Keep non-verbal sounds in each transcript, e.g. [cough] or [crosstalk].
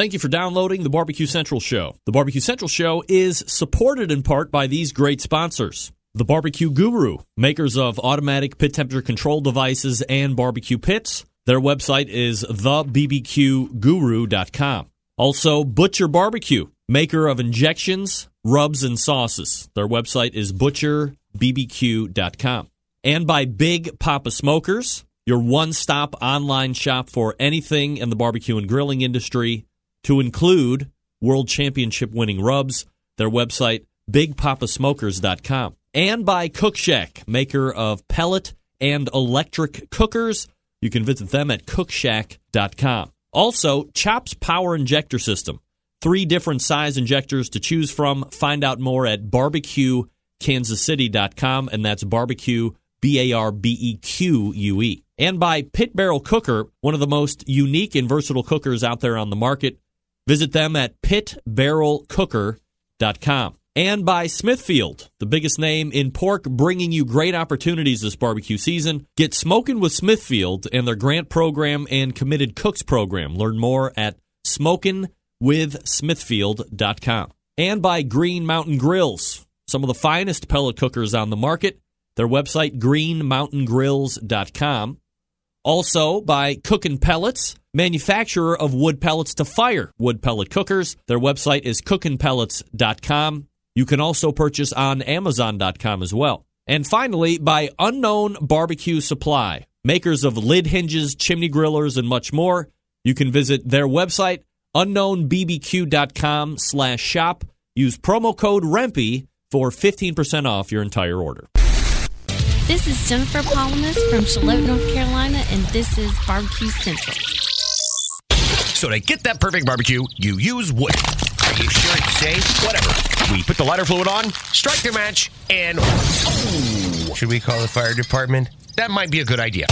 Thank you for downloading the Barbecue Central Show. The Barbecue Central Show is supported in part by these great sponsors. The Barbecue Guru, makers of automatic pit temperature control devices and barbecue pits. Their website is thebbqguru.com. Also, Butcher Barbecue, maker of injections, rubs, and sauces. Their website is butcherbbq.com. And by Big Papa Smokers, your one stop online shop for anything in the barbecue and grilling industry, to include World Championship winning rubs. Their website, bigpapasmokers.com. And by Cook Shack, maker of pellet and electric cookers. You can visit them at cookshack.com. Also, Chops Power Injector System. Three different size injectors to choose from. Find out more at barbecuekansascity.com, and that's barbecue, B A R B E Q U E. And by Pit Barrel Cooker, one of the most unique and versatile cookers out there on the market. Visit them at pitbarrelcooker.com. And by Smithfield, the biggest name in pork, bringing you great opportunities this barbecue season. Get smoking with Smithfield and their grant program and committed cooks program. Learn more at smokingwithsmithfield.com. And by Green Mountain Grills, some of the finest pellet cookers on the market. Their website, greenmountaingrills.com. Also by Cookin' Pellets, manufacturer of wood pellets to fire wood pellet cookers. Their website is cookinpellets.com. You can also purchase on amazon.com as well. And finally, by Unknown Barbecue Supply, makers of lid hinges, chimney grillers, and much more. You can visit their website, unknownbbq.com slash shop. Use promo code REMPE for 15% off your entire order. This is Jennifer Palamas from Charlotte, North Carolina, and this is Barbecue Central. So to get that perfect barbecue, you use wood. Are you sure it's safe? Whatever. We put the lighter fluid on, strike the match, and oh, should we call the fire department? That might be a good idea.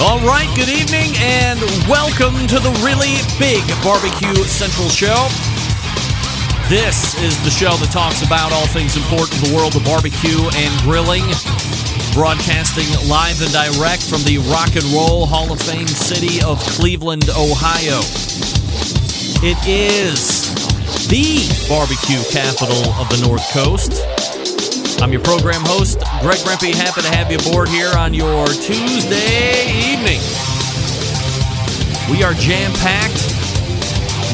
All right, good evening and welcome to the really big Barbecue Central Show. This is the show that talks about all things important in the world of barbecue and grilling. Broadcasting live and direct from the Rock and Roll Hall of Fame city of Cleveland, Ohio. It is the barbecue capital of the North Coast. I'm your program host, Greg Rempe. Happy to have you aboard here on your Tuesday evening. We are jam packed.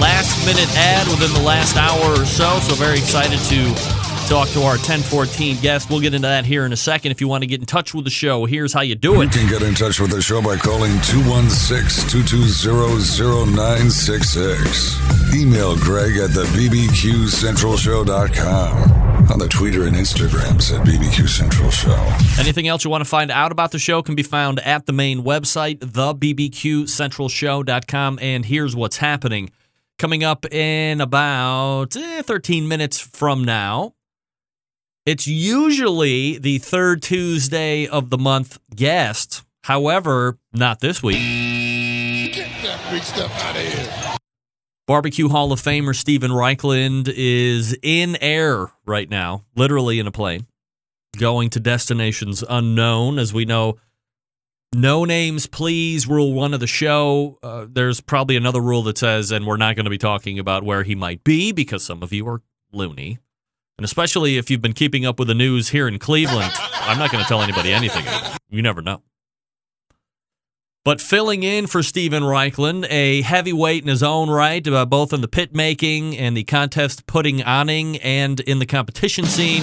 Last minute ad within the last hour or so, so very excited to talk to our 1014 guest. We'll get into that here in a second. If you want to get in touch with the show, here's how you do it. You can get in touch with the show by calling 216-220-0966. Email Greg at the bbqcentralshow.com. On the Twitter and Instagrams at BBQ Central Show. Anything else you want to find out about the show can be found at the main website, thebbqcentralshow.com. And here's what's happening. Coming up in about eh, 13 minutes from now, it's usually the third Tuesday of the month guest. However, not this week. Get that big stuff out of here. Barbecue Hall of Famer Steven Raichlen is in air right now, literally in a plane, going to destinations unknown. As we know, no names, please. Rule one of the show. Uh, there's probably another rule that says, and we're not going to be talking about where he might be because some of you are loony. And especially if you've been keeping up with the news here in Cleveland, I'm not going to tell anybody anything. You never know. But filling in for Steven Raichlen, a heavyweight in his own right, uh, both in the pit making and the contest putting oning and in the competition scene.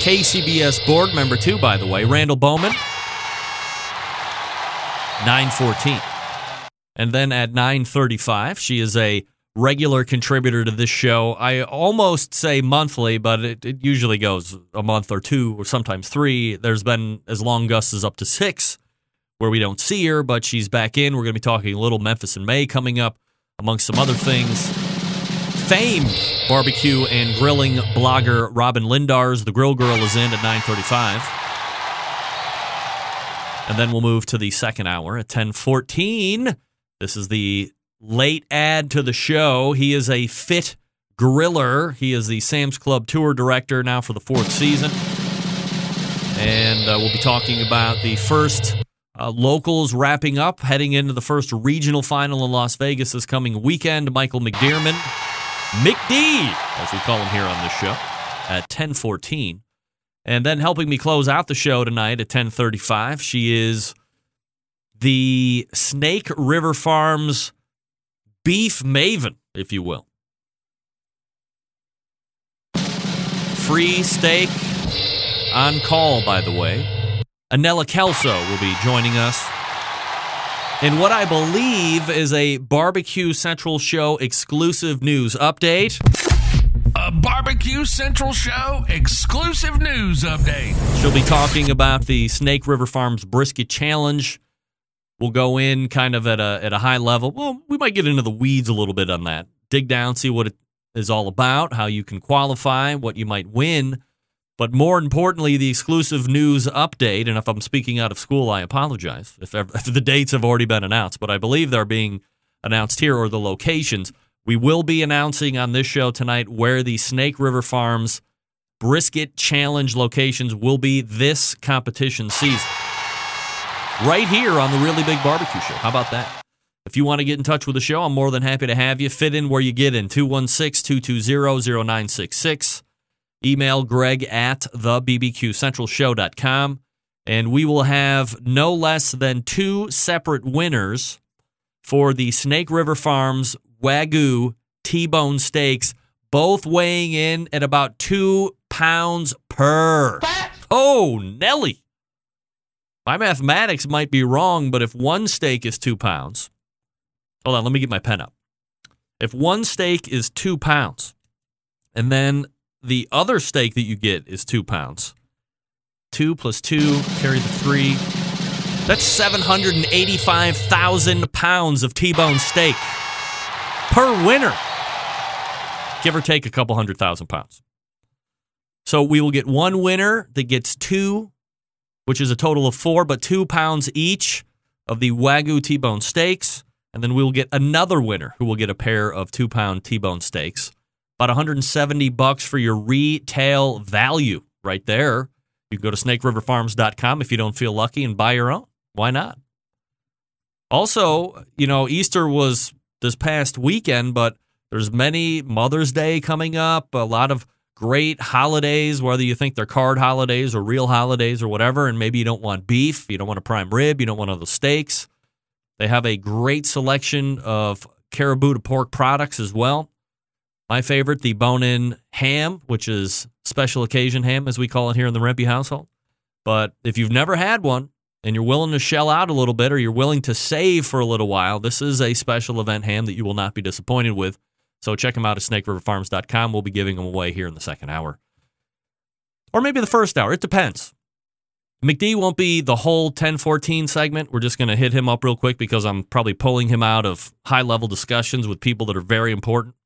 KCBS board member, too, by the way, Randall Bowman. 914. And then at 935, she is a regular contributor to this show. I almost say monthly, but it, it usually goes a month or two or sometimes three. There's been as long Gus as up to six where we don't see her, but she's back in. We're going to be talking a little Memphis in May coming up. amongst some other things. Famed barbecue and grilling blogger Robyn Lindars, the Grill Girl, is in at 9:35. And then we'll move to the second hour at 10:14. This is the late add to the show. He is a fit griller. He is the Sam's Club tour director now for the fourth season. And uh, we'll be talking about the first uh, locals wrapping up, heading into the first regional final in Las Vegas this coming weekend. Michael McDearman, McD, as we call him here on this show, at 1014. And then helping me close out the show tonight at 1035, she is the Snake River Farms beef maven, if you will. Free steak on call, by the way. Annella Kelso will be joining us in what I believe is a Barbecue Central Show exclusive news update. A Barbecue Central Show exclusive news update. She'll be talking about the Snake River Farms Brisket Challenge. We'll go in kind of at a at a high level. Well, we might get into the weeds a little bit on that. Dig down, see what it is all about, how you can qualify, what you might win. But more importantly, the exclusive news update. And if I'm speaking out of school, I apologize if, [laughs] if the dates have already been announced. But I believe they're being announced here or the locations. We will be announcing on this show tonight where the Snake River Farms Brisket Challenge locations will be this competition season. Right here on the Really Big Barbecue Show. How about that? If you want to get in touch with the show, I'm more than happy to have you. Fit in where you get in 216 220 0966. Email greg at thebbqcentralshow.com. And we will have no less than two separate winners for the Snake River Farms Wagyu T bone steaks, both weighing in at about two pounds per. Oh, Nelly. My mathematics might be wrong, but if one steak is two pounds, hold on, let me get my pen up. If one steak is two pounds, and then the other steak that you get is two pounds, two plus two, carry the three. That's 785,000 pounds of T bone steak per winner, give or take a couple hundred thousand pounds. So we will get one winner that gets two, which is a total of four, but two pounds each of the Wagyu T bone steaks. And then we will get another winner who will get a pair of two pound T bone steaks. About 170 bucks for your retail value right there. You can go to snakeriverfarms.com if you don't feel lucky and buy your own. Why not? Also, you know, Easter was this past weekend, but there's many Mother's Day coming up, a lot of great holidays, whether you think they're card holidays or real holidays or whatever, and maybe you don't want beef, you don't want a prime rib, you don't want other steaks. They have a great selection of Kurobuta pork products as well. My favorite, the bone in ham, which is special occasion ham, as we call it here in the Rempe household. But if you've never had one and you're willing to shell out a little bit or you're willing to save for a little while, this is a special event ham that you will not be disappointed with. So check them out at snakeriverfarms.com. We'll be giving them away here in the second hour. Or maybe the first hour. It depends. McD won't be the whole 1014 segment. We're just going to hit him up real quick because I'm probably pulling him out of high level discussions with people that are very important.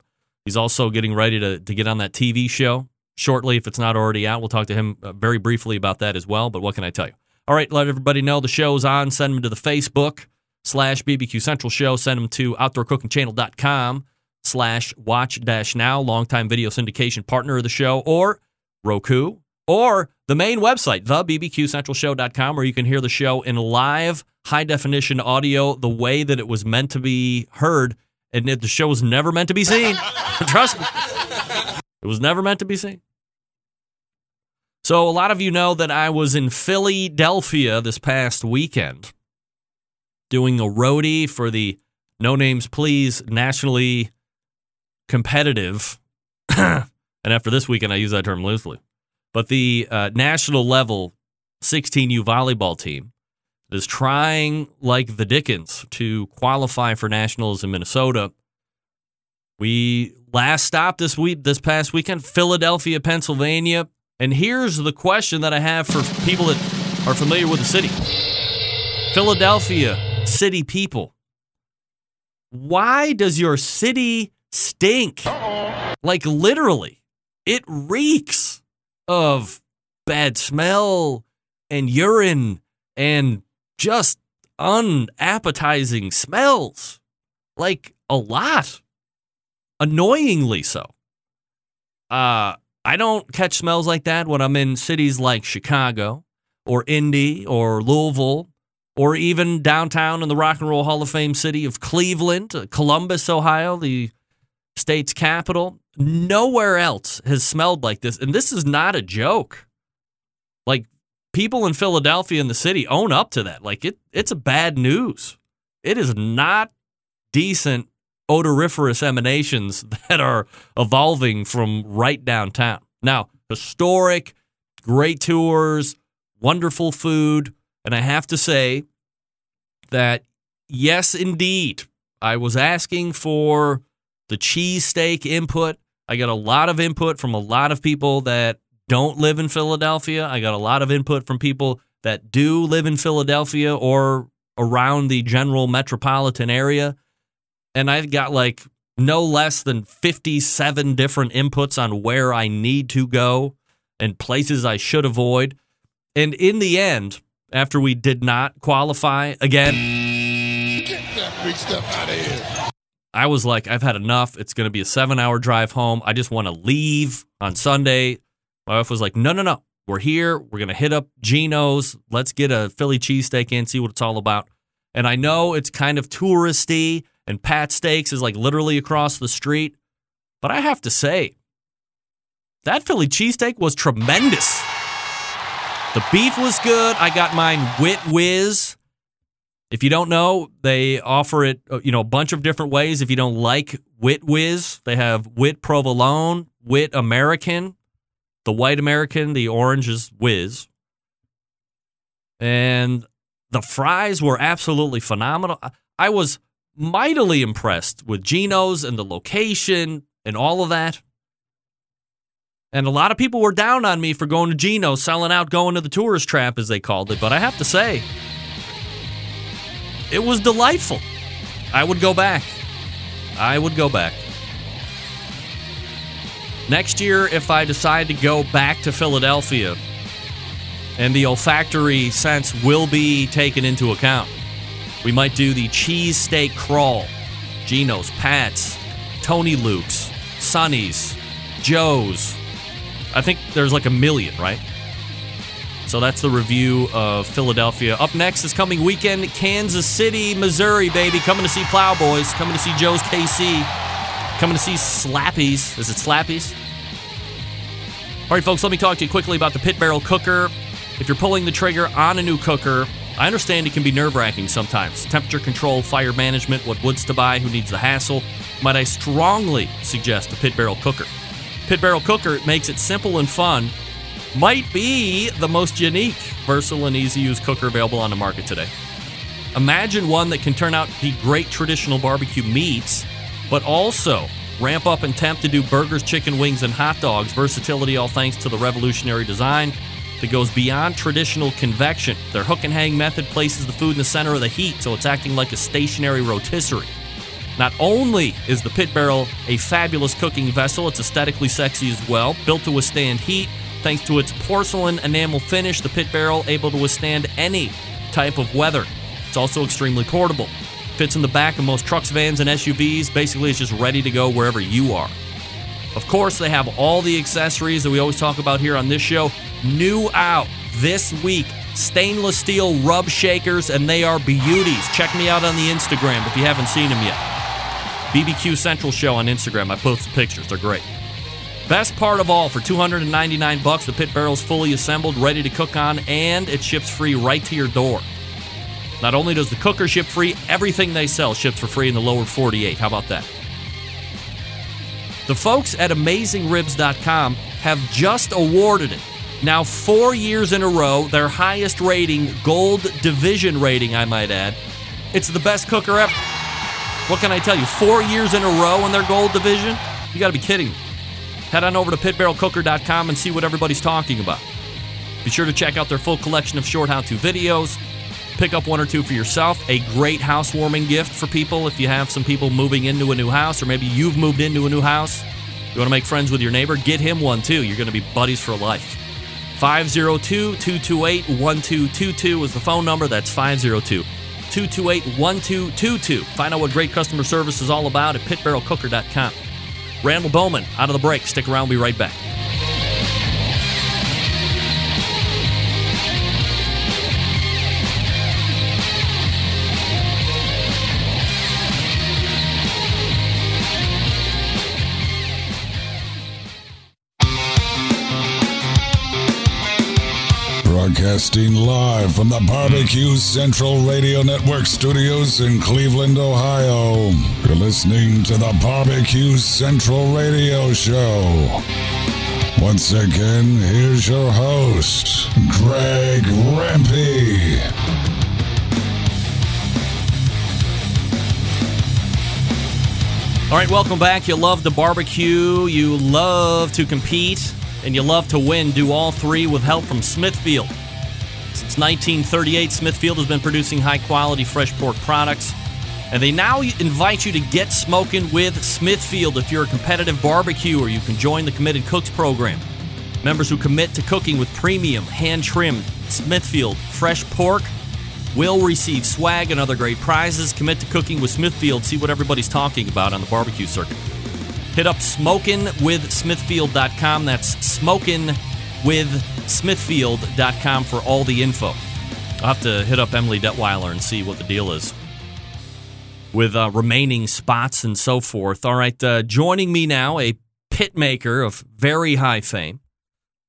He's also getting ready to, to get on that TV show shortly if it's not already out. We'll talk to him uh, very briefly about that as well. But what can I tell you? All right, let everybody know the show's on. Send them to the Facebook slash BBQ Central Show. Send them to outdoorcookingchannel.com slash watch dash now, longtime video syndication partner of the show, or Roku, or the main website, thebbqcentralshow.com, where you can hear the show in live, high definition audio, the way that it was meant to be heard. And the show was never meant to be seen. [laughs] Trust me. It was never meant to be seen. So, a lot of you know that I was in Philadelphia this past weekend doing a roadie for the No Names Please nationally competitive. [clears throat] and after this weekend, I use that term loosely. But the uh, national level 16U volleyball team is trying like the Dickens to qualify for nationals in Minnesota. We last stopped this week, this past weekend, Philadelphia, Pennsylvania. And here's the question that I have for people that are familiar with the city Philadelphia city people. Why does your city stink? Like literally, it reeks of bad smell and urine and just unappetizing smells. Like a lot. Annoyingly so. Uh, I don't catch smells like that when I'm in cities like Chicago or Indy or Louisville or even downtown in the Rock and Roll Hall of Fame city of Cleveland, uh, Columbus, Ohio, the state's capital. Nowhere else has smelled like this. And this is not a joke. Like people in Philadelphia and the city own up to that. Like it it's a bad news. It is not decent odoriferous emanations [laughs] that are evolving from right downtown. Now, historic, great tours, wonderful food, and I have to say that yes indeed, I was asking for the cheesesteak input. I got a lot of input from a lot of people that don't live in Philadelphia. I got a lot of input from people that do live in Philadelphia or around the general metropolitan area. And I've got like no less than 57 different inputs on where I need to go and places I should avoid. And in the end, after we did not qualify again, I was like, I've had enough. It's going to be a seven hour drive home. I just want to leave on Sunday. My wife was like, no, no, no. We're here. We're going to hit up Geno's. Let's get a Philly cheesesteak in, see what it's all about. And I know it's kind of touristy, and Pat Steaks is like literally across the street. But I have to say, that Philly cheesesteak was tremendous. The beef was good. I got mine Wit Whiz. If you don't know, they offer it, uh, you know, a bunch of different ways. If you don't like Wit Whiz, they have Wit Provolone, Wit American, the white American, the orange is Whiz. And the fries were absolutely phenomenal. I- was mightily impressed with Geno's and the location and all of that. And a lot of people were down on me for going to Geno's, selling out, going to the tourist trap, as they called it. But I have to say, it was delightful. I would go back. I would go back. Next year, if I decide to go back to Philadelphia, and the olfactory sense will be taken into account, we might do the cheesesteak crawl. Geno's, Pat's, Tony Luke's, Sonny's, Joe's. I think there's like a million, right? So that's the review of Philadelphia. Up next is coming weekend, Kansas City, Missouri, baby. Coming to see Plowboys, coming to see Joe's KC, coming to see Slappies. Is it Slappies? All right, folks, let me talk to you quickly about the Pit Barrel Cooker. If you're pulling the trigger on a new cooker, I understand it can be nerve wracking sometimes. Temperature control, fire management, what woods to buy, who needs the hassle. Might I strongly suggest a Pit Barrel Cooker? Pit Barrel Cooker makes it simple and fun. Might be the most unique, versatile, and easy to use cooker available on the market today. Imagine one that can turn out to be great traditional barbecue meats, but also ramp up and temp to do burgers, chicken wings, and hot dogs. Versatility, all thanks to the revolutionary design that goes beyond traditional convection. Their hook and hang method places the food in the center of the heat, so it's acting like a stationary rotisserie. Not only is the Pit Barrel a fabulous cooking vessel, it's aesthetically sexy as well. Built to withstand heat, thanks to its porcelain enamel finish, the Pit Barrel able to withstand any type of weather. It's also extremely portable. Fits in the back of most trucks, vans, and SUVs. Basically, it's just ready to go wherever you are. Of course, they have all the accessories that we always talk about here on this show. New out this week stainless steel rub shakers, and they are beauties. Check me out on the Instagram if you haven't seen them yet. BBQ Central Show on Instagram. I post pictures, they're great. Best part of all, for 299 bucks, the pit barrel's fully assembled, ready to cook on, and it ships free right to your door. Not only does the cooker ship free, everything they sell ships for free in the lower 48. How about that? The folks at AmazingRibs.com have just awarded it. Now, four years in a row, their highest rating, gold division rating, I might add. It's the best cooker ever. What can I tell you? Four years in a row in their gold division? You got to be kidding me. Head on over to pitbarrelcooker.com and see what everybody's talking about. Be sure to check out their full collection of short how to videos. pick up one or two for yourself. A great housewarming gift for people if you have some people moving into a new house, or maybe you've moved into a new house. You want to make friends with your neighbor? Get him one too. You're going to be buddies for life. 502 228 1222 is the phone number. That's 502 228 1222. Find out what great customer service is all about at pitbarrelcooker.com. Randall Bowman out of the break. Stick around. We'll be right back. Broadcasting live from the Barbecue Central Radio Network studios in Cleveland, Ohio. You're listening to the Barbecue Central Radio Show. Once again, here's your host, Greg Rempe. All right, welcome back. You love to barbecue, you love to compete, and you love to win. Do all three with help from Smithfield. Since 1938, Smithfield has been producing high quality fresh pork products, and they now invite you to get smoking with Smithfield if you're a competitive barbecuer. You can join the Committed Cooks program. Members who commit to cooking with premium, hand trimmed Smithfield fresh pork will receive swag and other great prizes. Commit to cooking with Smithfield. See what everybody's talking about on the barbecue circuit. Hit up smokinwithsmithfield.com. That's smokinwithsmithfield.com for all the info. I'll have to hit up Emily Detweiler and see what the deal is with uh, remaining spots and so forth. All right, uh, joining me now, a pit maker of very high fame.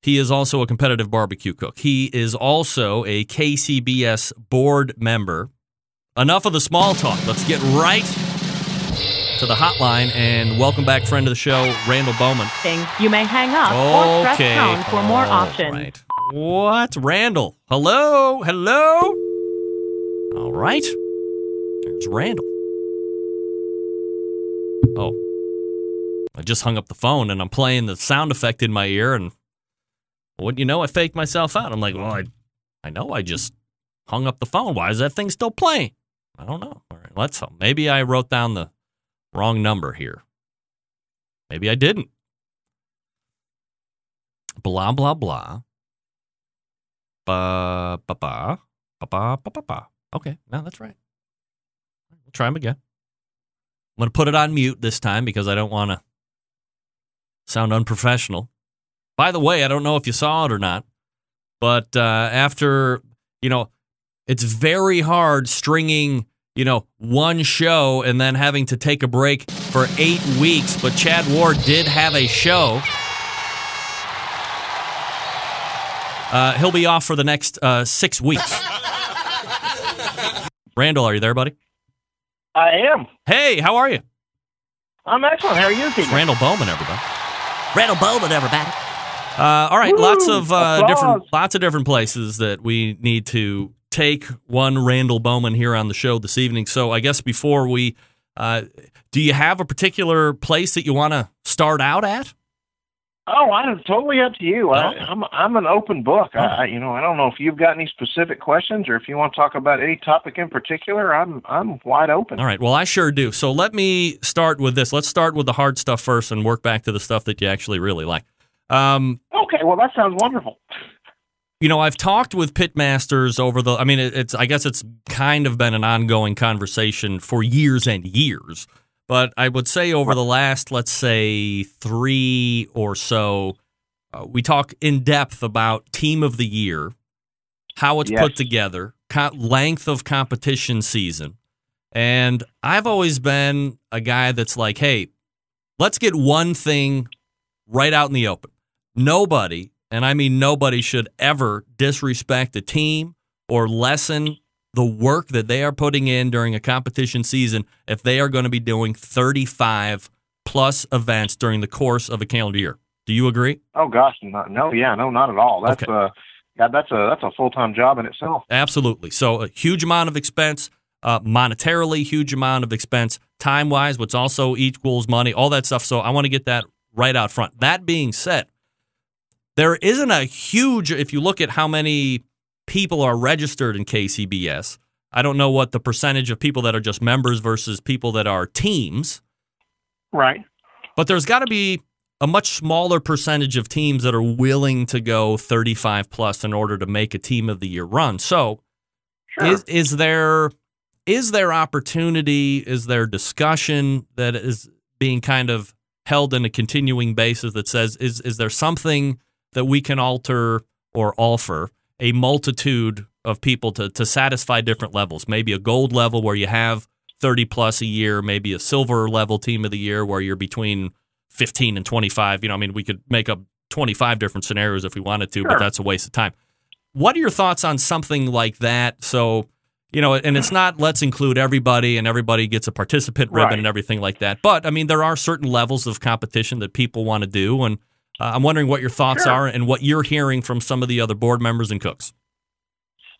He is also a competitive barbecue cook. He is also a KCBS board member. Enough of the small talk. Let's get right to the hotline and welcome back, friend of the show, Randall Bowman. You may hang up or press Okay. pound for more All options. right. What? Randall. Hello? Hello? All right. There's Randall. Oh. I just hung up the phone and I'm playing the sound effect in my ear and what you know, I faked myself out. I'm like, well, I, I know I just hung up the phone. Why is that thing still playing? I don't know. All right, let's hope. maybe I wrote down the wrong number here. Maybe I didn't. Blah blah blah. Ba ba ba ba ba ba ba ba. Okay, no, that's right. We'll try them again. I'm gonna put it on mute this time because I don't want to sound unprofessional. By the way, I don't know if you saw it or not, but uh, after you know, it's very hard stringing you know one show and then having to take a break for eight weeks. But Chad Ward did have a show. Uh, he'll be off for the next uh, six weeks. [laughs] Randall, are you there, buddy? I am. Hey, how are you? I'm excellent. How are you, people? Randall Bowman, everybody. Randall Bowman, everybody. Uh, all right, lots of uh, different, lots of different places that we need to take one Randall Bowman here on the show this evening. So I guess before we, uh, do you have a particular place that you want to start out at? Oh, I'm totally up to you. I, Oh. I'm I'm an open book. I, I, you know, I don't know if you've got any specific questions or if you want to talk about any topic in particular. I'm I'm wide open. All right. Well, I sure do. So let me start with this. Let's start with the hard stuff first and work back to the stuff that you actually really like. Um, Okay, well that sounds wonderful. You know, I've talked with pitmasters over the. I mean, it's. I guess it's kind of been an ongoing conversation for years and years. But I would say over the last, let's say, three or so, uh, we talk in depth about team of the year, how it's Yes. put together, co- length of competition season, and I've always been a guy that's like, hey, let's get one thing right out in the open. Nobody, and I mean nobody, should ever disrespect the team or lessen the work that they are putting in during a competition season if they are going to be doing 35 plus events during the course of a calendar year. Do you agree? Oh gosh, no, no yeah, no, not at all. That's Okay. uh, yeah, that's a that's a full time job in itself. Absolutely. So a huge amount of expense, uh, monetarily, huge amount of expense, time wise, which also equals money, all that stuff. So I want to get that right out front. That being said, there isn't a huge, if you look at how many people are registered in KCBS, I don't know what the percentage of people that are just members versus people that are teams. Right. But there's got to be a much smaller percentage of teams that are willing to go 35 plus in order to make a team of the year run. So, Sure. is is there is there opportunity? Is there discussion that is being kind of held in a continuing basis that says is is there something that we can alter or offer a multitude of people to to satisfy different levels? Maybe a gold level where you have 30 plus a year, maybe a silver level team of the year where you're between 15 and 25. You know, I mean, we could make up 25 different scenarios if we wanted to, but that's a waste of time. What are your thoughts on something like that? So, you know, and it's not let's include everybody and everybody gets a participant ribbon Right. and everything like that. But I mean, there are certain levels of competition that people want to do, and uh, I'm wondering what your thoughts Sure. are and what you're hearing from some of the other board members and cooks.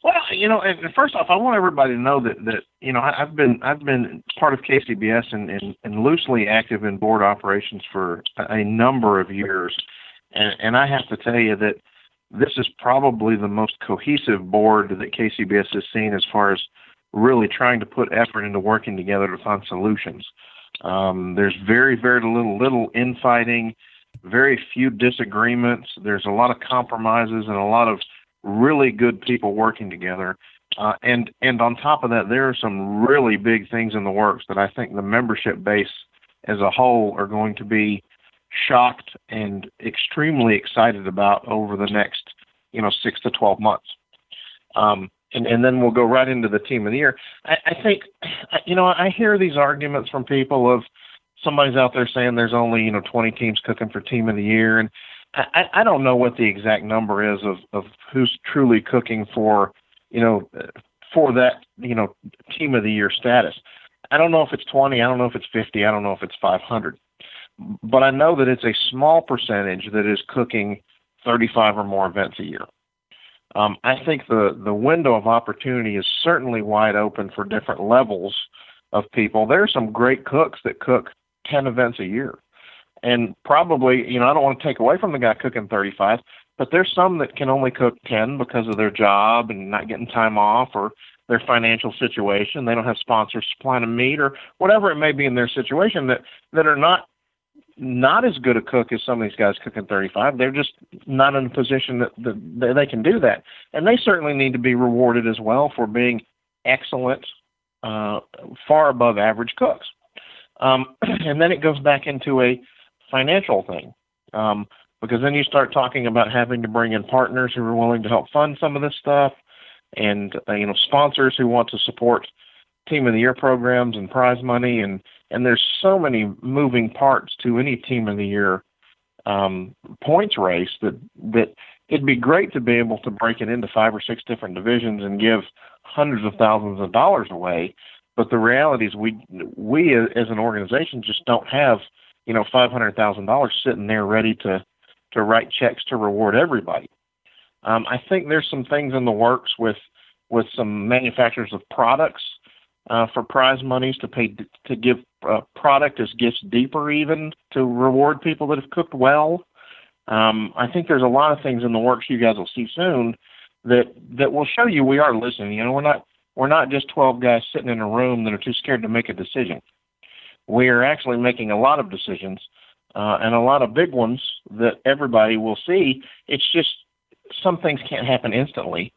Well, you know, first off, I want everybody to know that that you know I've been I've been part of KCBS and and, and loosely active in board operations for a, a number of years, and and I have to tell you that this is probably the most cohesive board that KCBS has seen as far as really trying to put effort into working together to find solutions. Um, there's very very little little infighting, very few disagreements. There's a lot of compromises and a lot of really good people working together. Uh, and and on top of that, there are some really big things in the works that I think the membership base as a whole are going to be shocked and extremely excited about over the next you know six to twelve months. Um, and and then we'll go right into the team of the year. I, I think you know I hear these arguments from people of somebody's out there saying there's only you know 20 teams cooking for team of the year and I, I don't know what the exact number is of, of who's truly cooking for, you know, for that, you know, team of the year status. I don't know if it's 20. I don't know if it's 50. I don't know if it's 500. But I know that it's a small percentage that is cooking 35 or more events a year. Um, I think the, the window of opportunity is certainly wide open for different levels of people. There are some great cooks that cook 10 events a year and probably, you know, I don't want to take away from the guy cooking 35, but there's some that can only cook 10 because of their job and not getting time off or their financial situation. They don't have sponsors supplying them meat or whatever it may be in their situation that that are not not as good a cook as some of these guys cooking 35. They're just not in a position that, that, that they can do that, and they certainly need to be rewarded as well for being excellent, uh, far above average cooks. Um, [clears throat] and then it goes back into a financial thing. Um, because then you start talking about having to bring in partners who are willing to help fund some of this stuff, and uh, you know sponsors who want to support team of the year programs and prize money, and and there's so many moving parts to any team of the year um, points race that that it'd be great to be able to break it into five or six different divisions and give hundreds of thousands of dollars away. But the reality is, we we as an organization just don't have you know five hundred thousand dollars sitting there ready to to write checks to reward everybody. Um, I think there's some things in the works with with some manufacturers of products uh, for prize monies to pay to give uh, product as gifts deeper even to reward people that have cooked well. Um, I think there's a lot of things in the works you guys will see soon that that will show you we are listening. You know, we're not we're not just 12 guys sitting in a room that are too scared to make a decision. We are actually making a lot of decisions uh, and a lot of big ones that everybody will see. It's just some things can't happen instantly.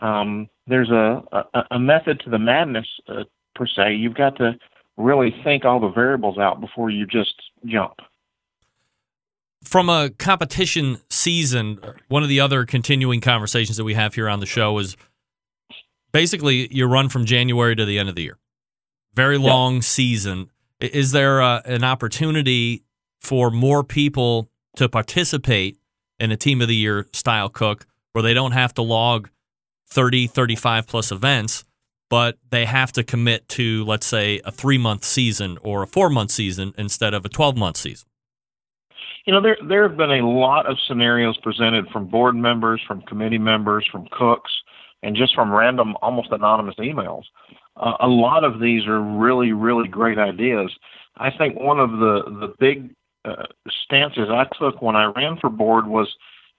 Um, there's a, a, a method to the madness uh, per se. You've got to really think all the variables out before you just jump. From a competition season, one of the other continuing conversations that we have here on the show is basically you run from January to the end of the year. Very long season. Is there uh an opportunity for more people to participate in a team of the year style cook where they don't have to log 30, 35 plus events, but they have to commit to, let's say, a three month season or a four month season instead of a 12 month season? You know, there there have been a lot of scenarios presented from board members, from committee members, from cooks, and just from random, almost anonymous emails. Uh, a lot of these are really, really great ideas. I think one of the the big uh, stances I took when I ran for board was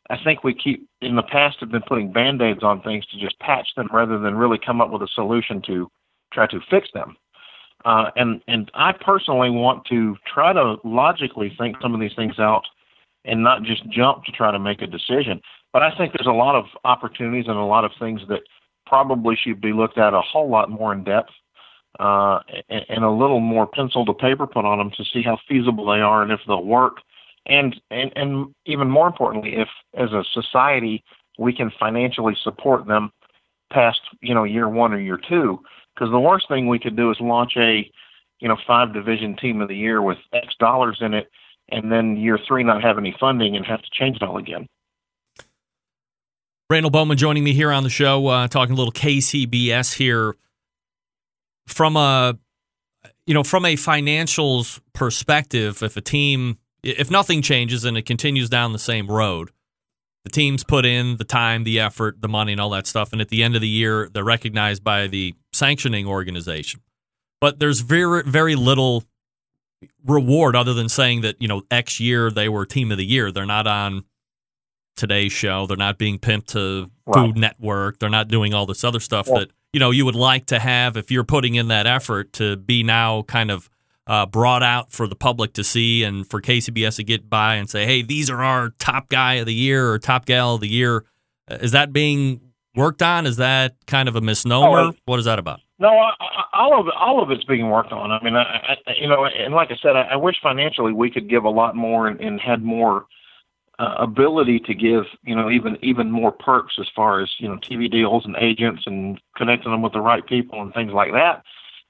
I think we keep in the past have been putting band-aids on things to just patch them rather than really come up with a solution to try to fix them. Uh, and and I personally want to try to logically think some of these things out and not just jump to try to make a decision. But I think there's a lot of opportunities and a lot of things that probably should be looked at a whole lot more in depth uh, and, and a little more pencil to paper put on them to see how feasible they are and if they'll work. And, and, and even more importantly, if as a society we can financially support them past, you know, year one or year two. Because the worst thing we could do is launch a, you know, five division team of the year with X dollars in it and then year three not have any funding and have to change it all again. Randall Bowman joining me here on the show, uh, talking a little KCBS here. From a, you know, from a financials perspective, if a team, if nothing changes and it continues down the same road, the teams put in the time, the effort, the money, and all that stuff, and at the end of the year, they're recognized by the sanctioning organization. But there's very, very little reward other than saying that you know X year they were team of the year. They're not on today's show. They're not being pimped to right. Food Network. They're not doing all this other stuff that you know you would like to have if you're putting in that effort to be now kind of uh, brought out for the public to see and for KCBS to get by and say, hey, these are our top guy of the year or top gal of the year. Uh, is that being worked on? Is that kind of a misnomer? Oh, what is that about? No, I, I, all of all of it's being worked on. I mean, I, I you know, and like I said, I, I wish financially we could give a lot more and, and had more uh, ability to give, you know, even even more perks as far as you know TV deals and agents and connecting them with the right people and things like that.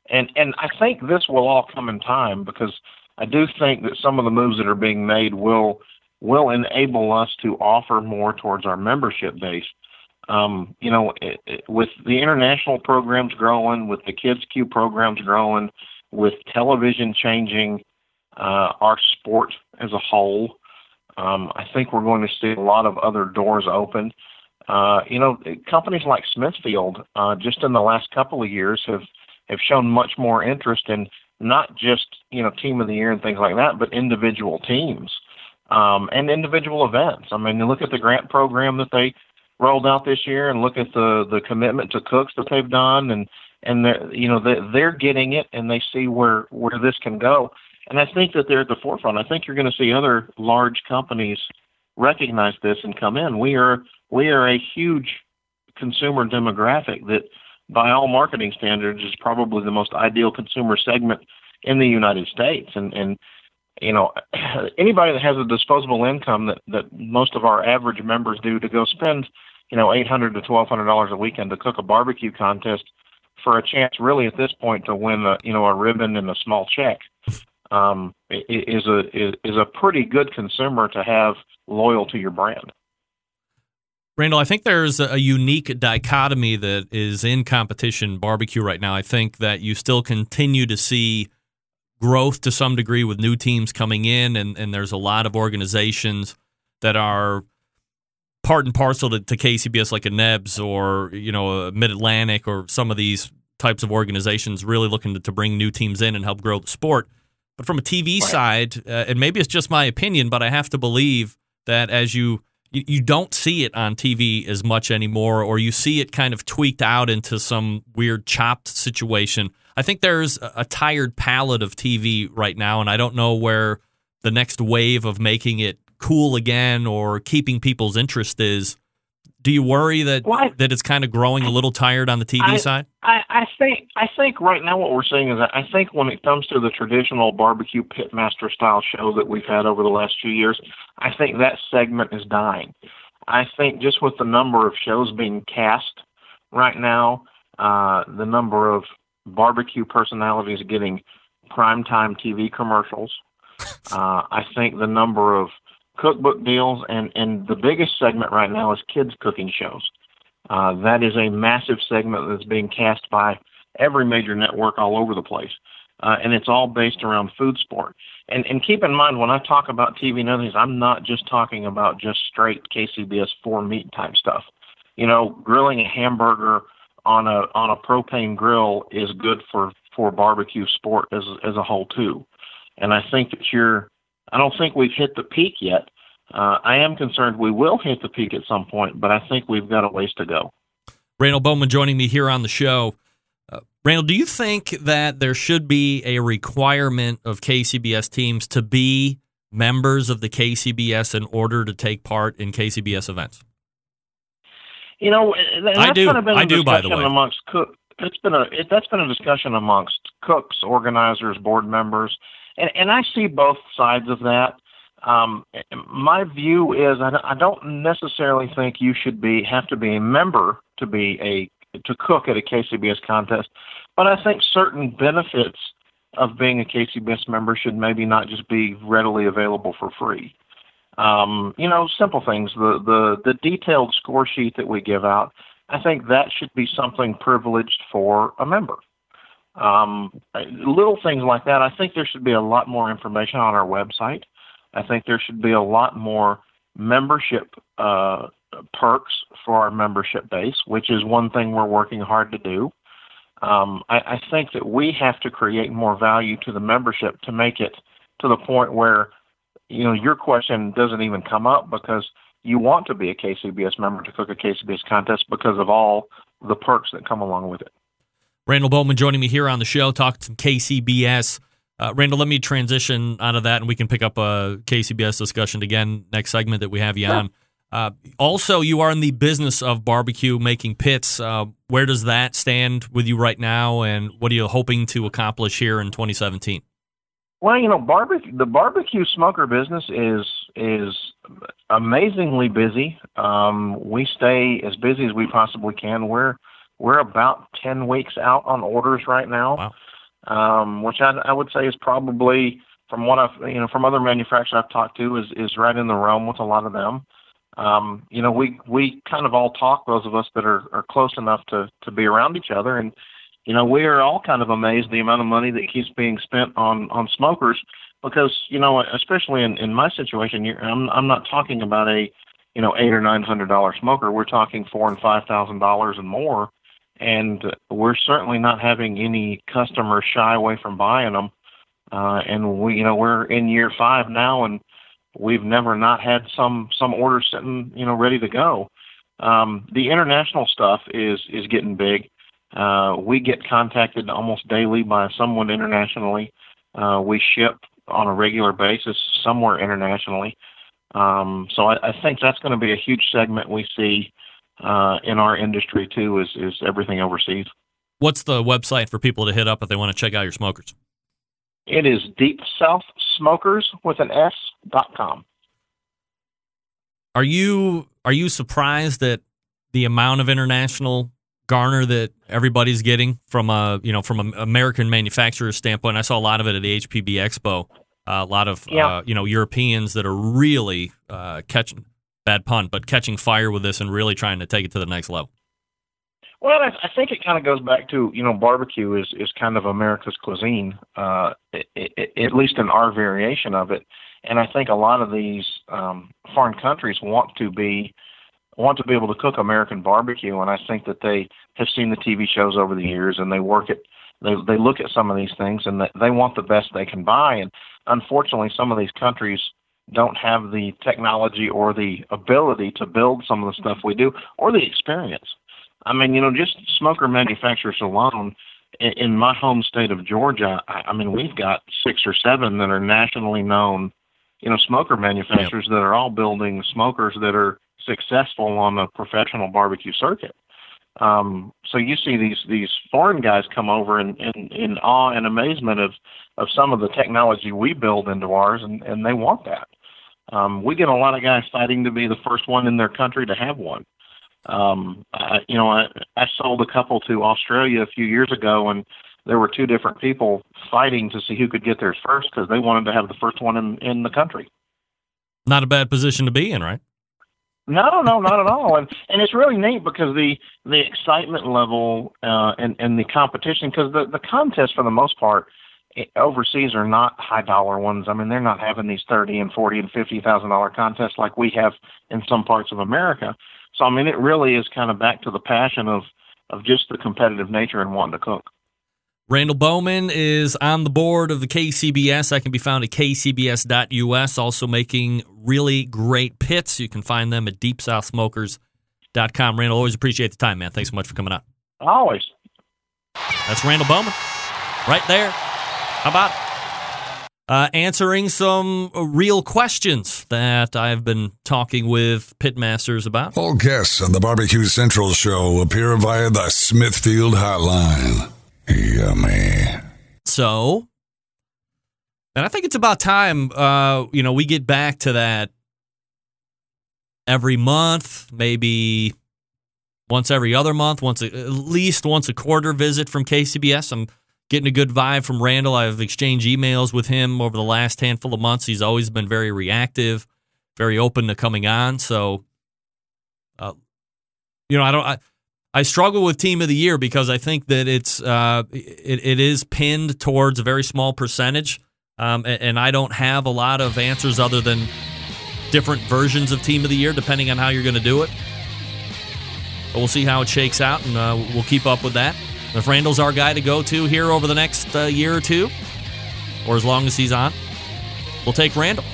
And and I think this will all come in time because I do think that some of the moves that are being made will will enable us to offer more towards our membership base. Um, you know, it, it, with the international programs growing, with the Kids Q programs growing, with television changing uh, our sport as a whole, um, I think we're going to see a lot of other doors open. Uh, you know, companies like Smithfield, uh, just in the last couple of years, have have shown much more interest in not just you know team of the year and things like that, but individual teams um, and individual events. I mean, look at the grant program that they rolled out this year, and look at the the commitment to cooks that they've done, and and they're, you know they're, they're getting it, and they see where where this can go. And I think that they're at the forefront. I think you're going to see other large companies recognize this and come in. We are we are a huge consumer demographic that, by all marketing standards, is probably the most ideal consumer segment in the United States. And and you know [clears throat] anybody that has a disposable income that that most of our average members do to go spend you know eight hundred to twelve hundred dollars a weekend to cook a barbecue contest for a chance really at this point to win a you know a ribbon and a small check um, is a is, a pretty good consumer to have loyal to your brand. Randall, I think there's a unique dichotomy that is in competition barbecue right now. I think that you still continue to see growth to some degree with new teams coming in, and, and there's a lot of organizations that are part and parcel to, to KCBS, like a NEBS or you know Mid Atlantic or some of these types of organizations, really looking to, to bring new teams in and help grow the sport. But from a TV right. side, uh, and maybe it's just my opinion, but I have to believe that as you you don't see it on TV as much anymore, or you see it kind of tweaked out into some weird chopped situation. I think there's a tired palette of TV right now, and I don't know where the next wave of making it cool again or keeping people's interest is. Do you worry that well, I, that it's kind of growing a little tired on the TV I, side? I, I think I think right now what we're seeing is that I think when it comes to the traditional barbecue pitmaster style show that we've had over the last few years, I think that segment is dying. I think just with the number of shows being cast right now, uh, the number of barbecue personalities getting primetime TV commercials, [laughs] uh, I think the number of cookbook deals, and and the biggest segment right now is kids cooking shows. Uh, that is a massive segment that's being cast by every major network all over the place, uh, and it's all based around food sport. And and keep in mind when I talk about TV and other things, I'm not just talking about just straight KCBS four meat type stuff. You know, grilling a hamburger on a on a propane grill is good for for barbecue sport as as a whole too. And I think that you're I don't think we've hit the peak yet, Uh, I am concerned we will hit the peak at some point, but I think we've got a ways to go. Randall Bowman joining me here on the show. Uh, Randall, do you think that there should be a requirement of KCBS teams to be members of the KCBS in order to take part in KCBS events? You know, that's I do. Kind of been I do, by the way. Amongst cook, it's been a it, that's been a discussion amongst cooks, organizers, board members, and and I see both sides of that. Um, my view is I, don't- I don't necessarily think you should be have to be a member to be a to cook at a KCBS contest, but I think certain benefits of being a KCBS member should maybe not just be readily available for free. Um, you know, simple things. The the the detailed score sheet that we give out, I think that should be something privileged for a member. Um, little things like that. I think there should be a lot more information on our website. I think there should be a lot more membership uh, perks for our membership base, which is one thing we're working hard to do. Um, I, I think that we have to create more value to the membership to make it to the point where, you know, your question doesn't even come up because you want to be a KCBS member to cook a KCBS contest because of all the perks that come along with it. Randall Bowman joining me here on the show, talking some KCBS. Uh, Randall, let me transition out of that, and we can pick up a KCBS discussion again next segment that we have you on. Uh, also, you are in the business of barbecue, making pits. Uh, where does that stand with you right now, and what are you hoping to accomplish here in 2017? Well, you know, barbecue the barbecue smoker business is is amazingly busy. Um, we stay as busy as we possibly can. We're we're about ten weeks out on orders right now, um, which I, I would say is probably from what I've you know from other manufacturers I've talked to is is right in the realm with a lot of them. Um, you know, we we kind of all talk those of us that are are close enough to to be around each other and you know, we are all kind of amazed the amount of money that keeps being spent on on smokers because you know, especially in in my situation, you're, I'm I'm not talking about a you know eight or nine hundred dollar smoker. We're talking four and five thousand dollars and more, and we're certainly not having any customers shy away from buying them. Uh, and we, you know, we're in year five now, and we've never not had some some orders sitting, you know, ready to go. Um, the international stuff is is getting big. Uh, we get contacted almost daily by someone internationally. Uh, we ship on a regular basis somewhere internationally. Um, so I, I think that's going to be a huge segment we see uh, in our industry too. Is is everything overseas? What's the website for people to hit up if they want to check out your smokers? It is Deep South Smokers with an S dot com. Are you are you surprised at the amount of international garner that everybody's getting from a you know from an American manufacturer standpoint? I saw a lot of it at the HPB Expo. Uh, a lot of Yeah. uh, you know Europeans that are really uh, catching bad pun, but catching fire with this and really trying to take it to the next level. Well, I, I think it kind of goes back to you know barbecue is is kind of America's cuisine, uh, i i at least in our variation of it. And I think a lot of these um, foreign countries want to be want to be able to cook American barbecue, and I think that they have seen the TV shows over the years, and they work at they they look at some of these things, and they want the best they can buy. And unfortunately, some of these countries don't have the technology or the ability to build some of the stuff we do, or the experience. I mean, you know, just smoker manufacturers alone in, my home state of Georgia, I, mean, we've got six or seven that are nationally known, you know, smoker manufacturers that are all building smokers that are successful on the professional barbecue circuit. Um, so you see these these foreign guys come over in, in, in awe and amazement of, of some of the technology we build into ours, and, and they want that. Um, we get a lot of guys fighting to be the first one in their country to have one. Um, I, you know, I, I sold a couple to Australia a few years ago, and there were two different people fighting to see who could get theirs first because they wanted to have the first one in, in the country. Not a bad position to be in, right? No, no, not at all. And and it's really neat because the the excitement level uh, and and the competition because the the contest for the most part overseas are not high dollar ones. I mean, they're not having these thirty and forty and fifty thousand dollar contests like we have in some parts of America. So I mean, it really is kind of back to the passion of of just the competitive nature and wanting to cook. Randall Bowman is on the board of the KCBS. That can be found at kcbs.us. Also making really great pits. You can find them at deepsouthsmokers.com. Randall, always appreciate the time, man. Thanks so much for coming on. Always. That's Randall Bowman right there. How about? Uh, answering some real questions that I've been talking with pitmasters about. All guests on the Barbecue Central show appear via the Smithfield Hotline. Yummy. So, and I think it's about time, uh, you know, we get back to that every month, maybe once every other month, once a, at least once a quarter visit from KCBS. I'm getting a good vibe from Randall. I've exchanged emails with him over the last handful of months. He's always been very reactive, very open to coming on. So, uh, you know, I don't. I, I struggle with team of the year because I think that it's uh, it, it is pinned towards a very small percentage, um, and, and I don't have a lot of answers other than different versions of team of the year, depending on how you're going to do it. But we'll see how it shakes out, and uh, we'll keep up with that. If Randall's our guy to go to here over the next uh, year or two, or as long as he's on, we'll take Randall.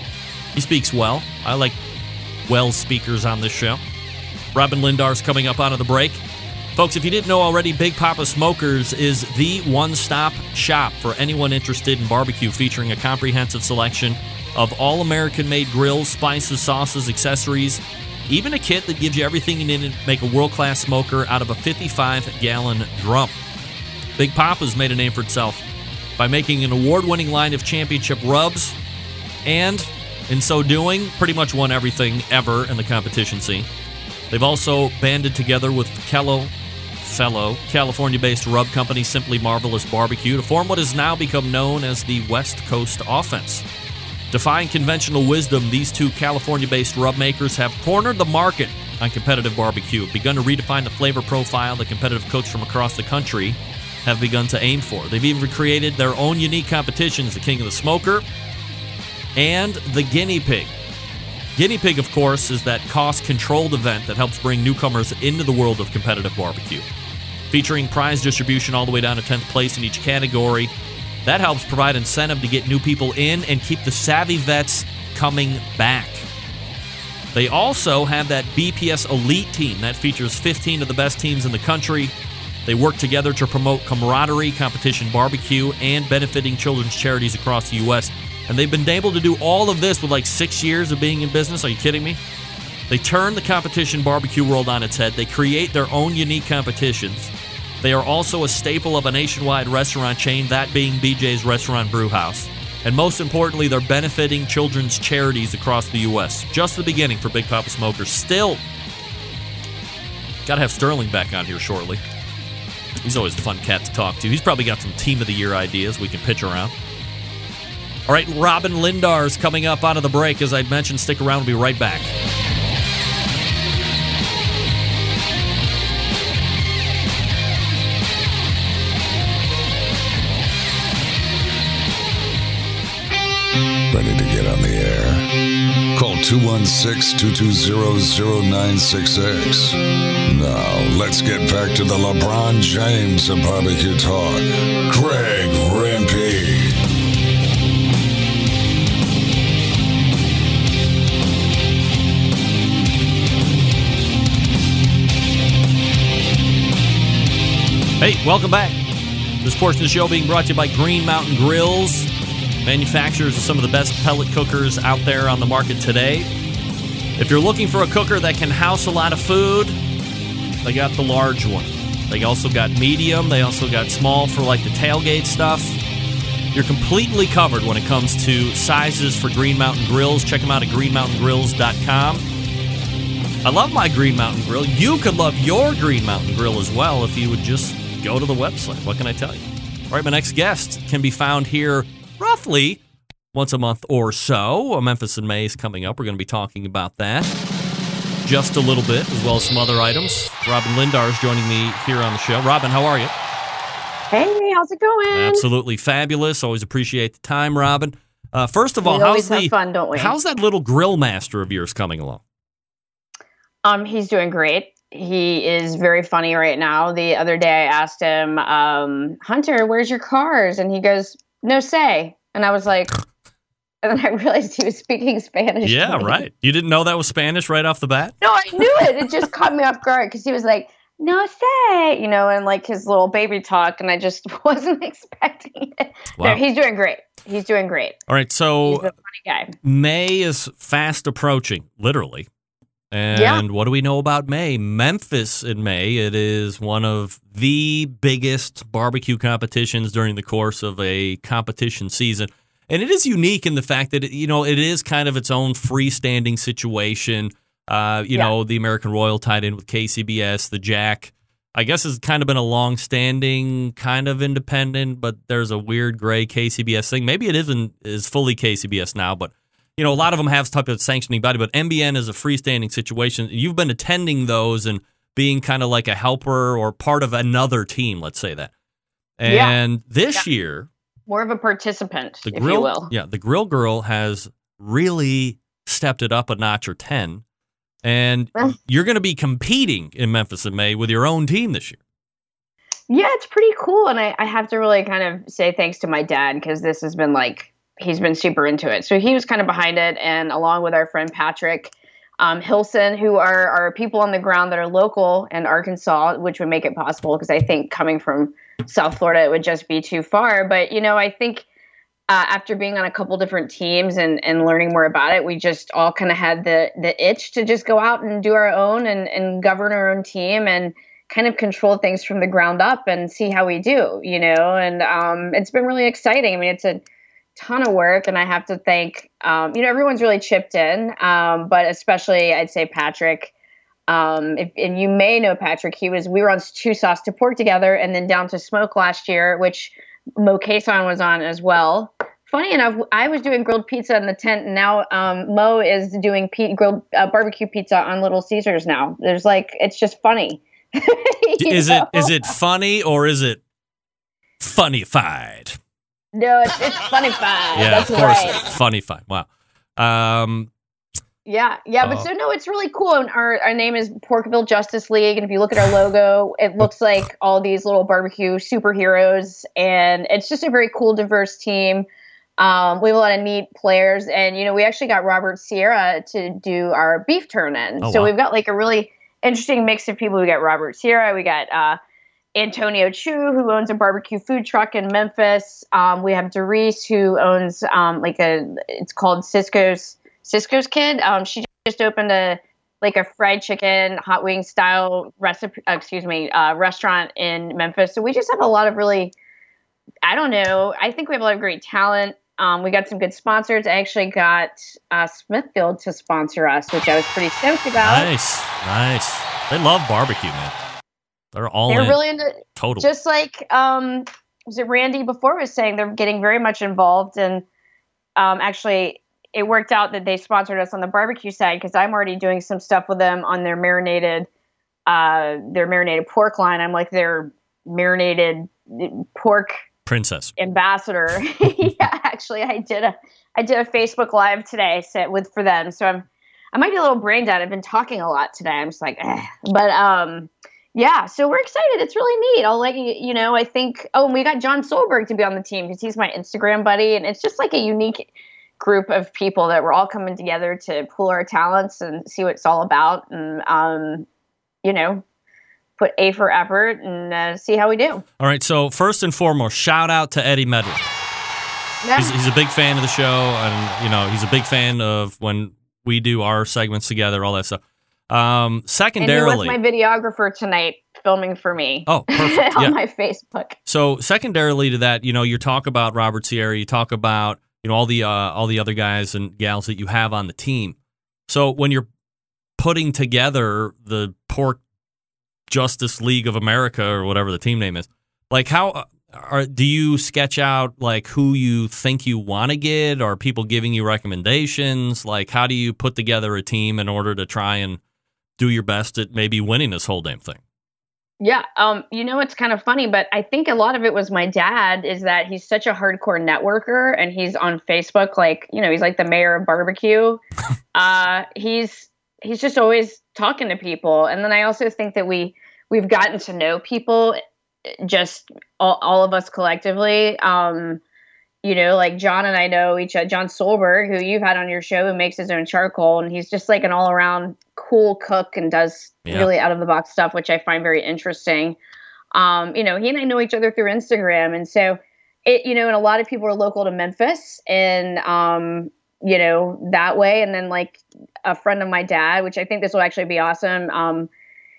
He speaks well. I like well speakers on this show. Robyn Lindars coming up out of the break. Folks, if you didn't know already, Big Papa Smokers is the one stop shop for anyone interested in barbecue, featuring a comprehensive selection of all American made grills, spices, sauces, accessories, even a kit that gives you everything you need to make a world class smoker out of a 55 gallon drum. Big Papa's made a name for itself by making an award winning line of championship rubs, and in so doing, pretty much won everything ever in the competition scene. They've also banded together with Kello, fellow California based rub company Simply Marvelous Barbecue to form what has now become known as the West Coast Offense. Defying conventional wisdom, these two California based rub makers have cornered the market on competitive barbecue, begun to redefine the flavor profile that competitive cooks from across the country have begun to aim for. They've even created their own unique competitions the King of the Smoker and the Guinea Pig. Guinea Pig, of course, is that cost controlled event that helps bring newcomers into the world of competitive barbecue. Featuring prize distribution all the way down to 10th place in each category, that helps provide incentive to get new people in and keep the savvy vets coming back. They also have that BPS Elite team that features 15 of the best teams in the country. They work together to promote camaraderie, competition barbecue, and benefiting children's charities across the U.S. And they've been able to do all of this with like six years of being in business. Are you kidding me? They turn the competition barbecue world on its head. They create their own unique competitions. They are also a staple of a nationwide restaurant chain, that being BJ's Restaurant Brewhouse. And most importantly, they're benefiting children's charities across the U.S. Just the beginning for Big Papa Smokers. Still, got to have Sterling back on here shortly. He's always a fun cat to talk to. He's probably got some team of the year ideas we can pitch around. All right, Robyn Lindar is coming up out of the break. As I mentioned, stick around. We'll be right back. Ready to get on the air? Call 216 220 0966. Now, let's get back to the LeBron James of barbecue talk. Greg Rempe. Hey, welcome back. This portion of the show being brought to you by Green Mountain Grills, manufacturers of some of the best pellet cookers out there on the market today. If you're looking for a cooker that can house a lot of food, they got the large one. They also got medium, they also got small for like the tailgate stuff. You're completely covered when it comes to sizes for Green Mountain Grills. Check them out at greenmountaingrills.com. I love my Green Mountain Grill. You could love your Green Mountain Grill as well if you would just go to the website. What can I tell you? All right, my next guest can be found here roughly once a month or so. Memphis in May is coming up. We're going to be talking about that just a little bit, as well as some other items. Robyn Lindar is joining me here on the show. Robyn, how are you? Hey, how's it going? Absolutely fabulous. Always appreciate the time, Robyn. Uh, first of all, We how's the fun, don't we? how's that little grill master of yours coming along? Um, he's doing great. he is very funny right now. The other day I asked him, um, Hunter, where's your cars? And he goes, No say. And I was like, [laughs] and then I realized he was speaking Spanish. Yeah, right. You didn't know that was Spanish right off the bat? No, I knew it. It just caught me off guard because he was like, no say, you know, and like his little baby talk. And I just [laughs] wasn't [laughs] expecting it. Wow. No, he's doing great. He's doing great. All right, He's so a funny guy. May is fast approaching, literally. And Yeah. what do we know about May? Memphis in May, it is one of the biggest barbecue competitions during the course of a competition season. And it is unique in the fact that, it, you know, it is kind of its own freestanding situation. Uh, you Yeah. know, the American Royal tied in with KCBS, the Jack, I guess has kind of been a long standing, kind of independent, but there's a weird gray KCBS thing. Maybe it isn't is fully KCBS now, but you know, a lot of them have type of sanctioning body, but MBN is a freestanding situation. You've been attending those and being kind of like a helper or part of another team, let's say that. Yeah. And this year, More of a participant, the if grill, you will. yeah, the grill girl has really stepped it up a notch or ten, and [laughs] you're going to be competing in Memphis in May with your own team this year. Yeah, it's pretty cool. And I, I have to really kind of say thanks to my dad because this has been like, he's been super into it. So he was kind of behind it. And along with our friend Patrick um, Hilson, who are, are people on the ground that are local in Arkansas, which would make it possible because I think coming from South Florida, it would just be too far. But, you know, I think. Uh, after being on a couple different teams and, and learning more about it, we just all kind of had the the itch to just go out and do our own and, and govern our own team and kind of control things from the ground up and see how we do, you know. And um, it's been really exciting. I mean, it's a ton of work, and I have to thank, um, you know, everyone's really chipped in, um, but especially I'd say Patrick. Um, if, and you may know Patrick. He was we were on two sauce to pork together, and then down to smoke last year, which Moe Cason was on as well. Funny enough, I was doing grilled pizza in the tent, and now um, Moe is doing pe- grilled uh, barbecue pizza on Little Caesars. Now there's like it's just funny. [laughs] Is it know? is it funny or is it funnified? No, it's, it's funny [laughs] fine. Yeah, That's of course, right. funnified. Wow. Um, Yeah, yeah, but Oh. so no, it's really cool. And our our name is Porkville Justice League, and if you look at our logo, it [laughs] looks like all these little barbecue superheroes, and it's just a very cool, diverse team. Um, we have a lot of neat players, and you know, we actually got Robert Sierra to do our beef turn in. Oh, so wow. we've got like a really interesting mix of people. We got Robert Sierra, we got uh, Antonio Chu, who owns a barbecue food truck in Memphis. Um, we have Doris, who owns um, like a it's called Cisco's Cisco's Kid. Um, she just opened a like a fried chicken hot wing style recipe. Uh, excuse me, uh, restaurant in Memphis. So we just have a lot of really, I don't know. I think we have a lot of great talent. Um, we got some good sponsors. I actually got uh, Smithfield to sponsor us, which I was pretty stoked about. nice, nice. They love barbecue, man. They're all They're in. really into total. just like um was it randy before was saying they're getting very much involved and um actually it worked out that they sponsored us on the barbecue side because i'm already doing some stuff with them on their marinated uh their marinated pork line i'm like their marinated pork Princess. ambassador [laughs] yeah actually i did a i did a facebook live today set with for them so i'm i might be a little brain dead i've been talking a lot today i'm just like eh. but um yeah so we're excited it's really neat i'll let you you know i think oh and we got john solberg to be on the team because he's my instagram buddy and it's just like a unique group of people that we're all coming together to pool our talents and see what it's all about and um you know put a for effort and uh, see how we do All right. So first and foremost, shout out to Eddie Medley. yeah. He's, he's a big fan of the show, and you know he's a big fan of when we do our segments together, all that stuff. Um, And he was secondarily, my videographer tonight, filming for me. oh, perfect. [laughs] on Yeah. my Facebook. So secondarily to that, you know, you talk about Robert Sierra, you talk about you know all the uh, all the other guys and gals that you have on the team. So when you're putting together the Pork Justice League of America or whatever the team name is, like how uh, are do you sketch out like who you think you want to get? Are people giving you recommendations? Like how do you put together a team in order to try and do your best at maybe winning this whole damn thing? Yeah, um, you know it's kind of funny, but I think a lot of it was my dad. Is that he's such a hardcore networker, and he's on Facebook, like you know, he's like the mayor of barbecue. [laughs] uh, he's he's just always talking to people. And then I also think that we we've gotten to know people, just all, all of us collectively. Um, you know, like John and I know each other. John Solberg, who you've had on your show, who makes his own charcoal, and he's just like an all around cool cook and does Yeah. really out of the box stuff, which I find very interesting. Um, you know, he and I know each other through Instagram, and so it, you know, and a lot of people are local to Memphis, and um, you know that way. And then like a friend of my dad, which I think this will actually be awesome. Um,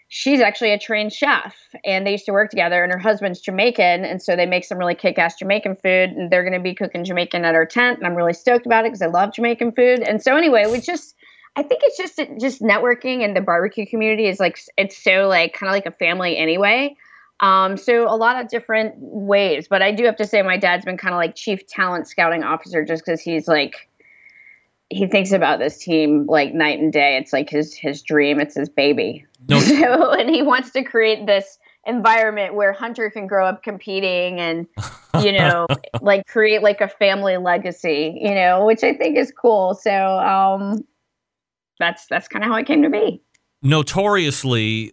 she's actually a trained chef and they used to work together and her husband's Jamaican and so they make some really kick-ass Jamaican food and they're going to be cooking Jamaican at our tent and I'm really stoked about it because I love Jamaican food. And so anyway we just I think it's just just networking and the barbecue community is like it's so like kind of like a family anyway. Um, so a lot of different ways but I do have to say my dad's been kind of like chief talent scouting officer just because he's like he thinks about this team like night and day. It's like his his dream. It's his baby. No- [laughs] so, and he wants to create this environment where Hunter can grow up competing and you [laughs] know like create like a family legacy. You know, which I think is cool. So um, that's that's kind of how it came to be. Notoriously,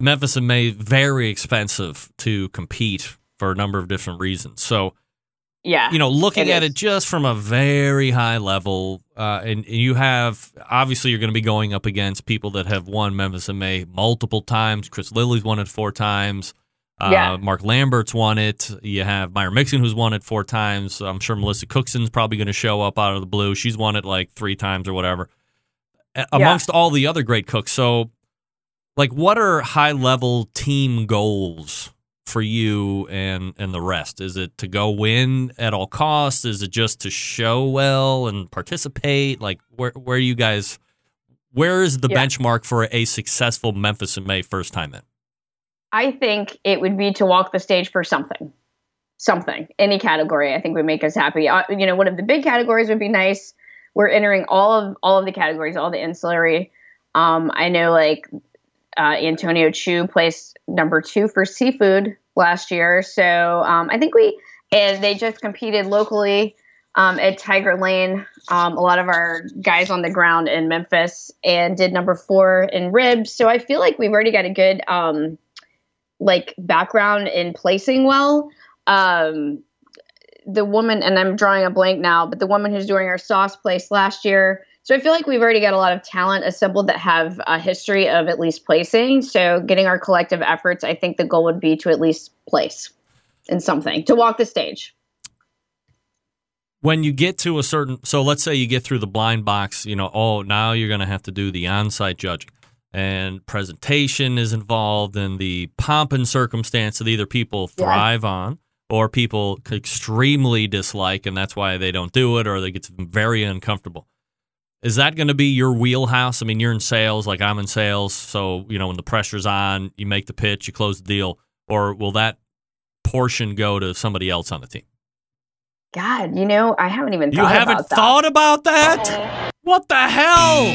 Memphis in May very expensive to compete for a number of different reasons. So Yeah. you know, looking at is. it just from a very high level, uh, and, and you have obviously you're going to be going up against people that have won Memphis in May multiple times. Chris Lilly's won it four times. Uh, Yeah. Mark Lambert's won it. You have Myron Mixon who's won it four times. I'm sure Melissa Cookston's probably going to show up out of the blue. She's won it like three times or whatever. A- Amongst all the other great cooks. So, like, what are high level team goals for you and and the rest? Is it to go win at all costs? Is it just to show well and participate? Like, where where are you guys? Where is the Yeah. benchmark for a successful Memphis in May first time in? I think it would be to walk the stage for something, something, any category. I think would make us happy. Uh, you know, one of the big categories would be nice. We're entering all of all of the categories, all the ancillary. Um, I know, like uh, Antonio Chu placed number two for seafood last year, so um, I think we and they just competed locally um, at Tiger Lane. Um, a lot of our guys on the ground in Memphis and did number four in ribs. So I feel like we've already got a good um, like background in placing well. Um, the woman, and I'm drawing a blank now, but the woman who's doing our sauce place last year. So I feel like we've already got a lot of talent assembled that have a history of at least placing. So getting our collective efforts, I think the goal would be to at least place in something, to walk the stage. when you get to a certain so let's say you get through the blind box you know oh now you're going to have to do the on-site judging and presentation is involved and the pomp and circumstance that either people Yeah. thrive on or people extremely dislike and that's why they don't do it or they get very uncomfortable is that going to be your wheelhouse i mean you're in sales like i'm in sales so you know when the pressure's on you make the pitch you close the deal or will that portion go to somebody else on the team God, you know, I haven't even you thought haven't about that. thought about that? Uh-huh. What the hell?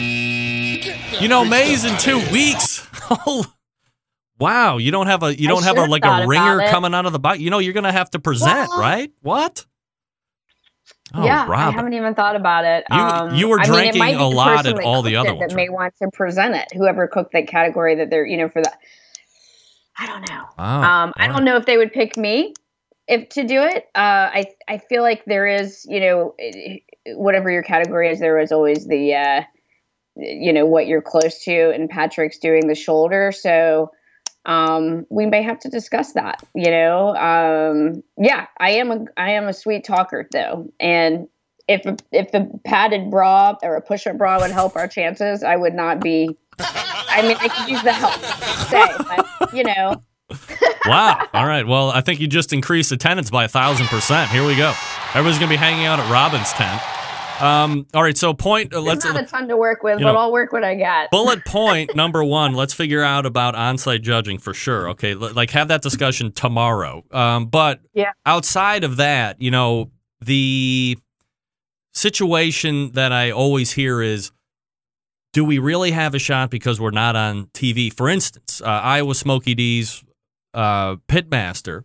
You know, Mays in two weeks. Oh, [laughs] wow! You don't have a you don't have a like a ringer coming out of the box. You know, you're gonna have to present, Well- right? What? Oh, yeah, I haven't even thought about it. You- um, you were I mean, drinking might a lot at all the other ones, That may want to present it. Whoever cooked that category that they're, you know, for that. I don't know. Wow, um, I don't know if they would pick me if to do it. Uh, I I feel like there is, you know, whatever your category is, there is always the, uh, you know, what you're close to, and Patrick's doing the shoulder, so um, we may have to discuss that. You know, um, yeah, I am a I am a sweet talker though, and if if the padded bra or a push-up bra would help our chances, I would not be. I mean, I could use the help, say, but you know. [laughs] wow. All right. Well, I think you just increased attendance by a thousand percent. Here we go. Everybody's gonna be hanging out at Robyn's tent. Um, all right. So point. Uh, let's not a ton to work with, you but know, I'll work what I got. bullet [laughs] point number one let's figure out about on-site judging for sure okay L- like have that discussion tomorrow um, but Yeah. outside of that you know the situation that i always hear is do we really have a shot because we're not on tv for instance uh, iowa Smokey D's uh, pitmaster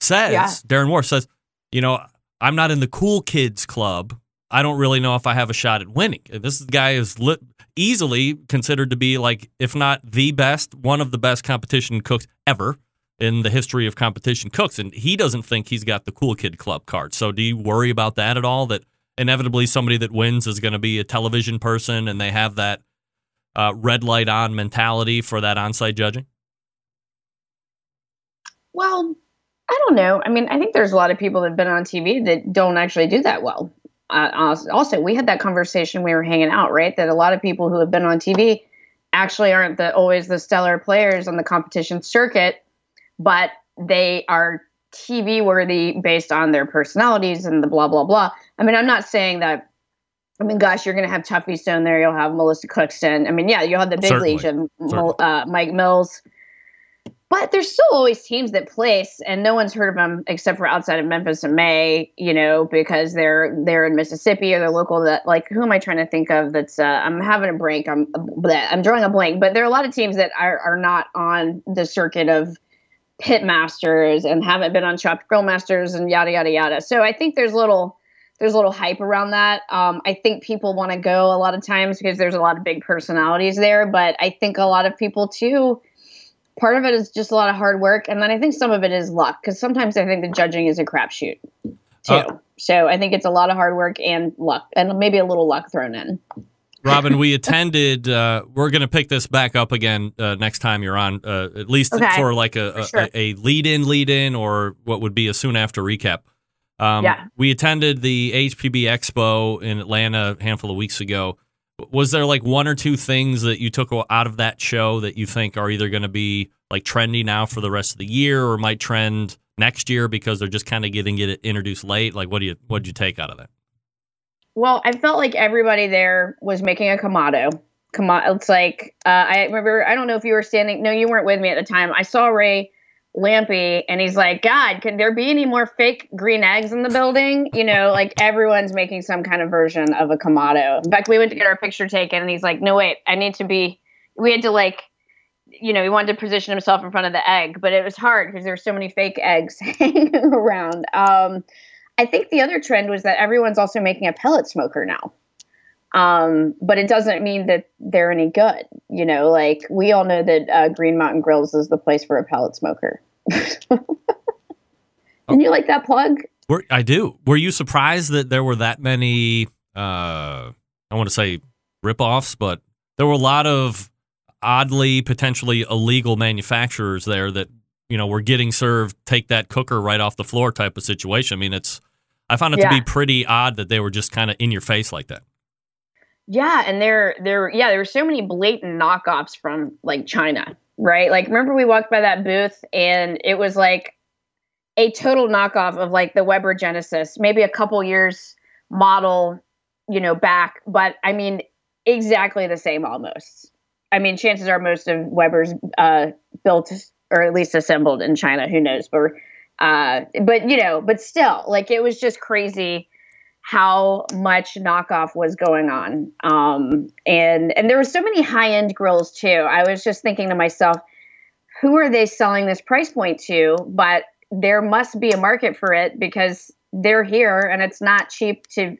says Yeah. darren Warth says you know i'm not in the cool kids club i don't really know if i have a shot at winning this guy is lit easily considered to be like, if not the best, one of the best competition cooks ever in the history of competition cooks. And he doesn't think he's got the cool kid club card. So do you worry about that at all? That inevitably somebody that wins is going to be a television person and they have that uh, red light on mentality for that on site judging? Well, I don't know. I mean, I think there's a lot of people that have been on TV that don't actually do that well. Uh, also, we had that conversation we were hanging out, right? That a lot of people who have been on TV actually aren't the always the stellar players on the competition circuit, but they are TV worthy based on their personalities and the blah blah blah. I mean, I'm not saying that. I mean, gosh, you're going to have Tuffy Stone there. You'll have Melissa Cookston. I mean, yeah, you'll have the big Certainly. of uh, Mike Mills. But there's still always teams that place, and no one's heard of them except for outside of Memphis in May, you know, because they're they're in Mississippi or they're local. That like, who am I trying to think of? That's uh, I'm having a break. I'm bleh, I'm drawing a blank. But there are a lot of teams that are are not on the circuit of pit masters and haven't been on chopped grill masters and yada yada yada. So I think there's little there's a little hype around that. Um, I think people want to go a lot of times because there's a lot of big personalities there, but I think a lot of people too. Part of it is just a lot of hard work, and then I think some of it is luck because sometimes I think the judging is a crapshoot too. Uh, so I think it's a lot of hard work and luck, and maybe a little luck thrown in. Robyn, we attended. Uh, we're going to pick this back up again uh, next time you're on, uh, at least Okay. for like a, For a, sure. a lead in, lead in, or what would be a soon after recap. Um, Yeah. We attended the HPB Expo in Atlanta a handful of weeks ago. Was there like one or two things that you took out of that show that you think are either going to be like trendy now for the rest of the year, or might trend next year because they're just kind of getting it introduced late? Like, what do you what did you take out of that? Well, I felt like everybody there was making a Kamado. Kamado. It's like uh, I remember. I don't know if you were standing. No, you weren't with me at the time. I saw Ray Lampe, and he's like, "God, can there be any more fake green eggs in the building?" You know, like everyone's making some kind of version of a Kamado. In fact, we went to get our picture taken, and he's like, "No, wait, I need to be." We had to like. You know, he wanted to position himself in front of the egg, but it was hard because there were so many fake eggs [laughs] hanging around. Um, I think the other trend was that everyone's also making a pellet smoker now. Um, but it doesn't mean that they're any good. You know, like we all know that uh, Green Mountain Grills is the place for a pellet smoker. [laughs] Didn't you like that plug? Were, I do. Were you surprised that there were that many? Uh, I want to say ripoffs, but there were a lot of oddly, potentially illegal manufacturers there that you know were getting served take that cooker right off the floor type of situation. I mean, it's. I found it to be pretty odd that they were just kind of in your face like that. Yeah, and there, there, yeah, there were so many blatant knockoffs from like China, right? Like, remember we walked by that booth and it was like a total knockoff of like the Weber Genesis, maybe a couple years model, you know, back, but I mean, exactly the same almost. I mean, chances are most of Weber's uh, built or at least assembled in China. Who knows? But, uh, but you know, but still, like it was just crazy how much knockoff was going on. Um, and and there were so many high end grills too. I was just thinking to myself, who are they selling this price point to? But there must be a market for it because they're here and it's not cheap to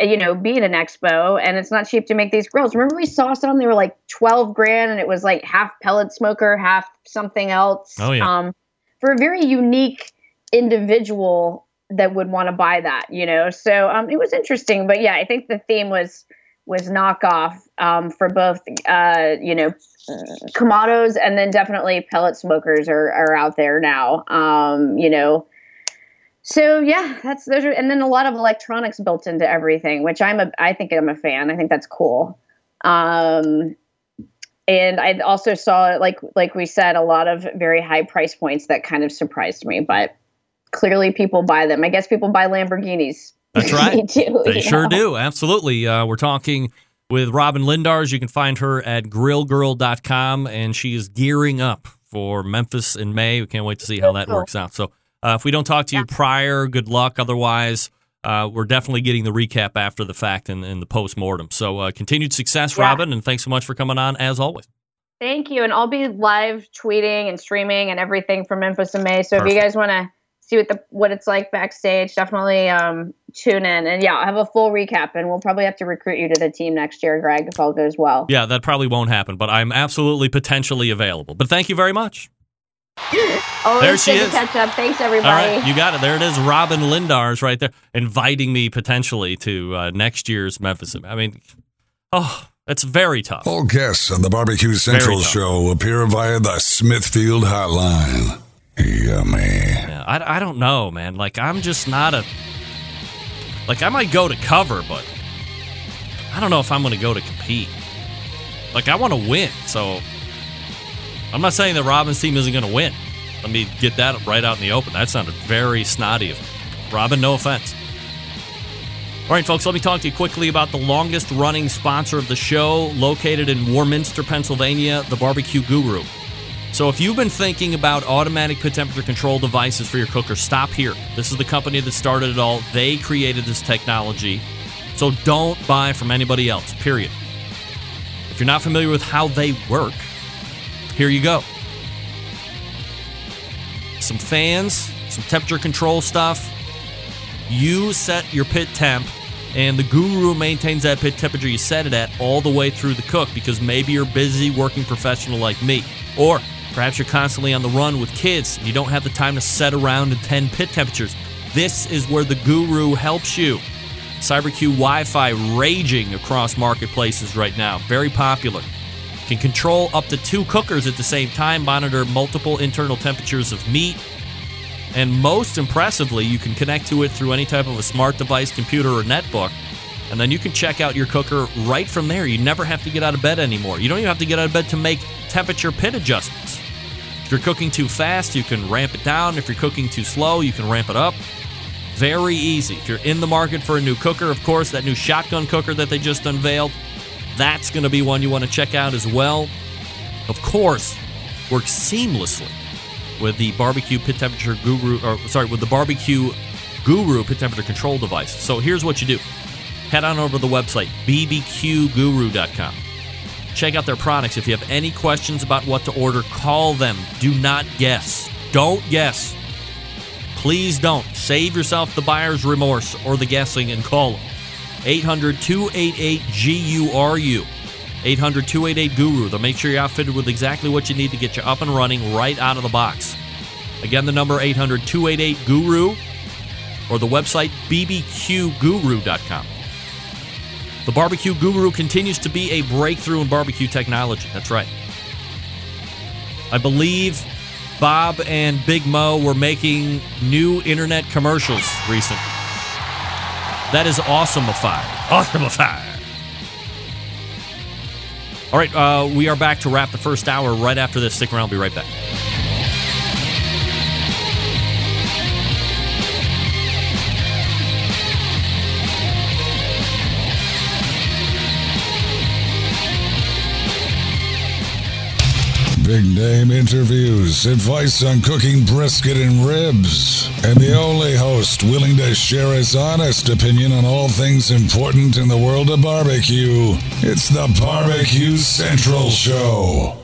you know be at an expo and it's not cheap to make these grills remember we saw some they were like 12 grand and it was like half pellet smoker half something else Oh, yeah. um, for a very unique individual that would want to buy that you know? So um, it was interesting but yeah i think the theme was was knockoff um, for both uh, you know Kamados and then definitely pellet smokers are, are out there now um, you know? So yeah that's those are and then a lot of electronics built into everything which i'm a i think i'm a fan. I think that's cool. Um and i also saw like like we said a lot of very high price points that kind of surprised me but clearly people buy them i guess people buy lamborghinis That's [laughs] right. they do, They sure know? do. Absolutely. Uh, we're talking with Robyn Lindars. You can find her at grillgirl.com, and she is gearing up for Memphis in May. We can't wait to see how that works out. So uh, if we don't talk to you prior, good luck. Otherwise, uh, we're definitely getting the recap after the fact and, and the post mortem. So uh, continued success, Yeah. Robyn, and thanks so much for coming on as always. Thank you. And I'll be live tweeting and streaming and everything from Memphis in May. So if you guys want to see what the what it's like backstage. Definitely um, tune in, and yeah, I'll have a full recap, and we'll probably have to recruit you to the team next year, Greg, if all goes well. Yeah, that probably won't happen, but I'm absolutely potentially available. But thank you very much. Always There she good to is. catch up. Thanks, everybody. right, you got it. There it is. Robyn Lindars right there, inviting me potentially to uh, next year's Memphis. I mean, oh, that's very tough. All guests on the Barbecue Central show appear via the Smithfield Hotline. Yummy. Yeah, I, I don't know, man. Like, I'm just not a. Like, I might go to cover, but I don't know if I'm going to go to compete. Like, I want to win, so I'm not saying that Robyn's team isn't going to win. Let me get that right out in the open. That sounded very snotty of me. Robyn, no offense. All right, folks, let me talk to you quickly about the longest running sponsor of the show, located in Warminster, Pennsylvania, the Barbecue Guru. So if you've been thinking about automatic pit temperature control devices for your cooker, stop here. This is the company that started it all. They created this technology. So don't buy from anybody else, period. If you're not familiar with how they work, here you go. Some fans, some temperature control stuff. You set your pit temp, and the guru maintains that pit temperature you set it at all the way through the cook because maybe you're busy working professional like me. Or perhaps you're constantly on the run with kids and you don't have the time to set around and 10 pit temperatures. This is where the guru helps you. CyberQ Wi Fi raging across marketplaces right now, very popular. Can control up to two cookers at the same time, monitor multiple internal temperatures of meat, and most impressively, you can connect to it through any type of a smart device, computer, or netbook. And then you can check out your cooker right from there. You never have to get out of bed anymore. You don't even have to get out of bed to make temperature pit adjustments. If you're cooking too fast, you can ramp it down. If you're cooking too slow, you can ramp it up. Very easy. If you're in the market for a new cooker, of course, that new shotgun cooker that they just unveiled, that's going to be one you want to check out as well. Of course, works seamlessly with the barbecue pit temperature guru, or sorry, with the barbecue guru pit temperature control device. So here's what you do head on over to the website, bbqguru.com. Check out their products. If you have any questions about what to order, call them. Do not guess. Don't guess. Please don't. Save yourself the buyer's remorse or the guessing and call them. 800 288 GURU. 800 288 Guru. They'll make sure you're outfitted with exactly what you need to get you up and running right out of the box. Again, the number 800 288 Guru or the website bbqguru.com. The Barbecue Guru continues to be a breakthrough in barbecue technology. That's right. I believe Bob and Big Mo were making new internet commercials recently. That is awesomeified. Awesomeified. All right, uh, we are back to wrap the first hour right after this. Stick around, I'll be right back. Big name interviews, advice on cooking brisket and ribs, and the only host willing to share his honest opinion on all things important in the world of barbecue. It's the Barbecue Central Show.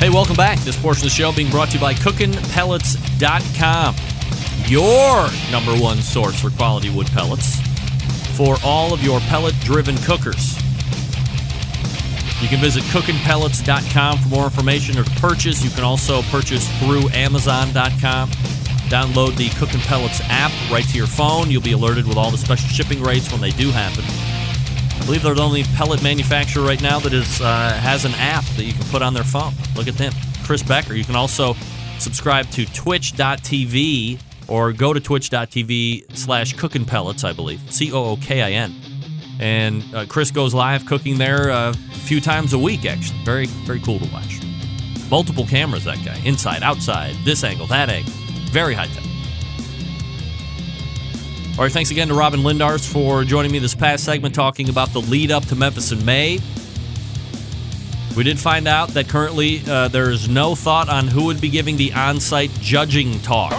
Hey, welcome back. This portion of the show being brought to you by CookinPellets.com, your number one source for quality wood pellets for all of your pellet driven cookers. You can visit CookinPellets.com for more information or to purchase. You can also purchase through Amazon.com. Download the Cookin' Pellets app right to your phone. You'll be alerted with all the special shipping rates when they do happen. I believe they're the only pellet manufacturer right now that is uh, has an app that you can put on their phone. Look at them. Chris Becker. You can also subscribe to twitch.tv or go to twitch.tv slash cooking pellets, I believe. C O O K I N. And uh, Chris goes live cooking there uh, a few times a week, actually. Very, very cool to watch. Multiple cameras, that guy. Inside, outside, this angle, that angle. Very high tech. All right, thanks again to Robyn Lindars for joining me this past segment talking about the lead up to Memphis in May. We did find out that currently uh, there is no thought on who would be giving the on site judging talk.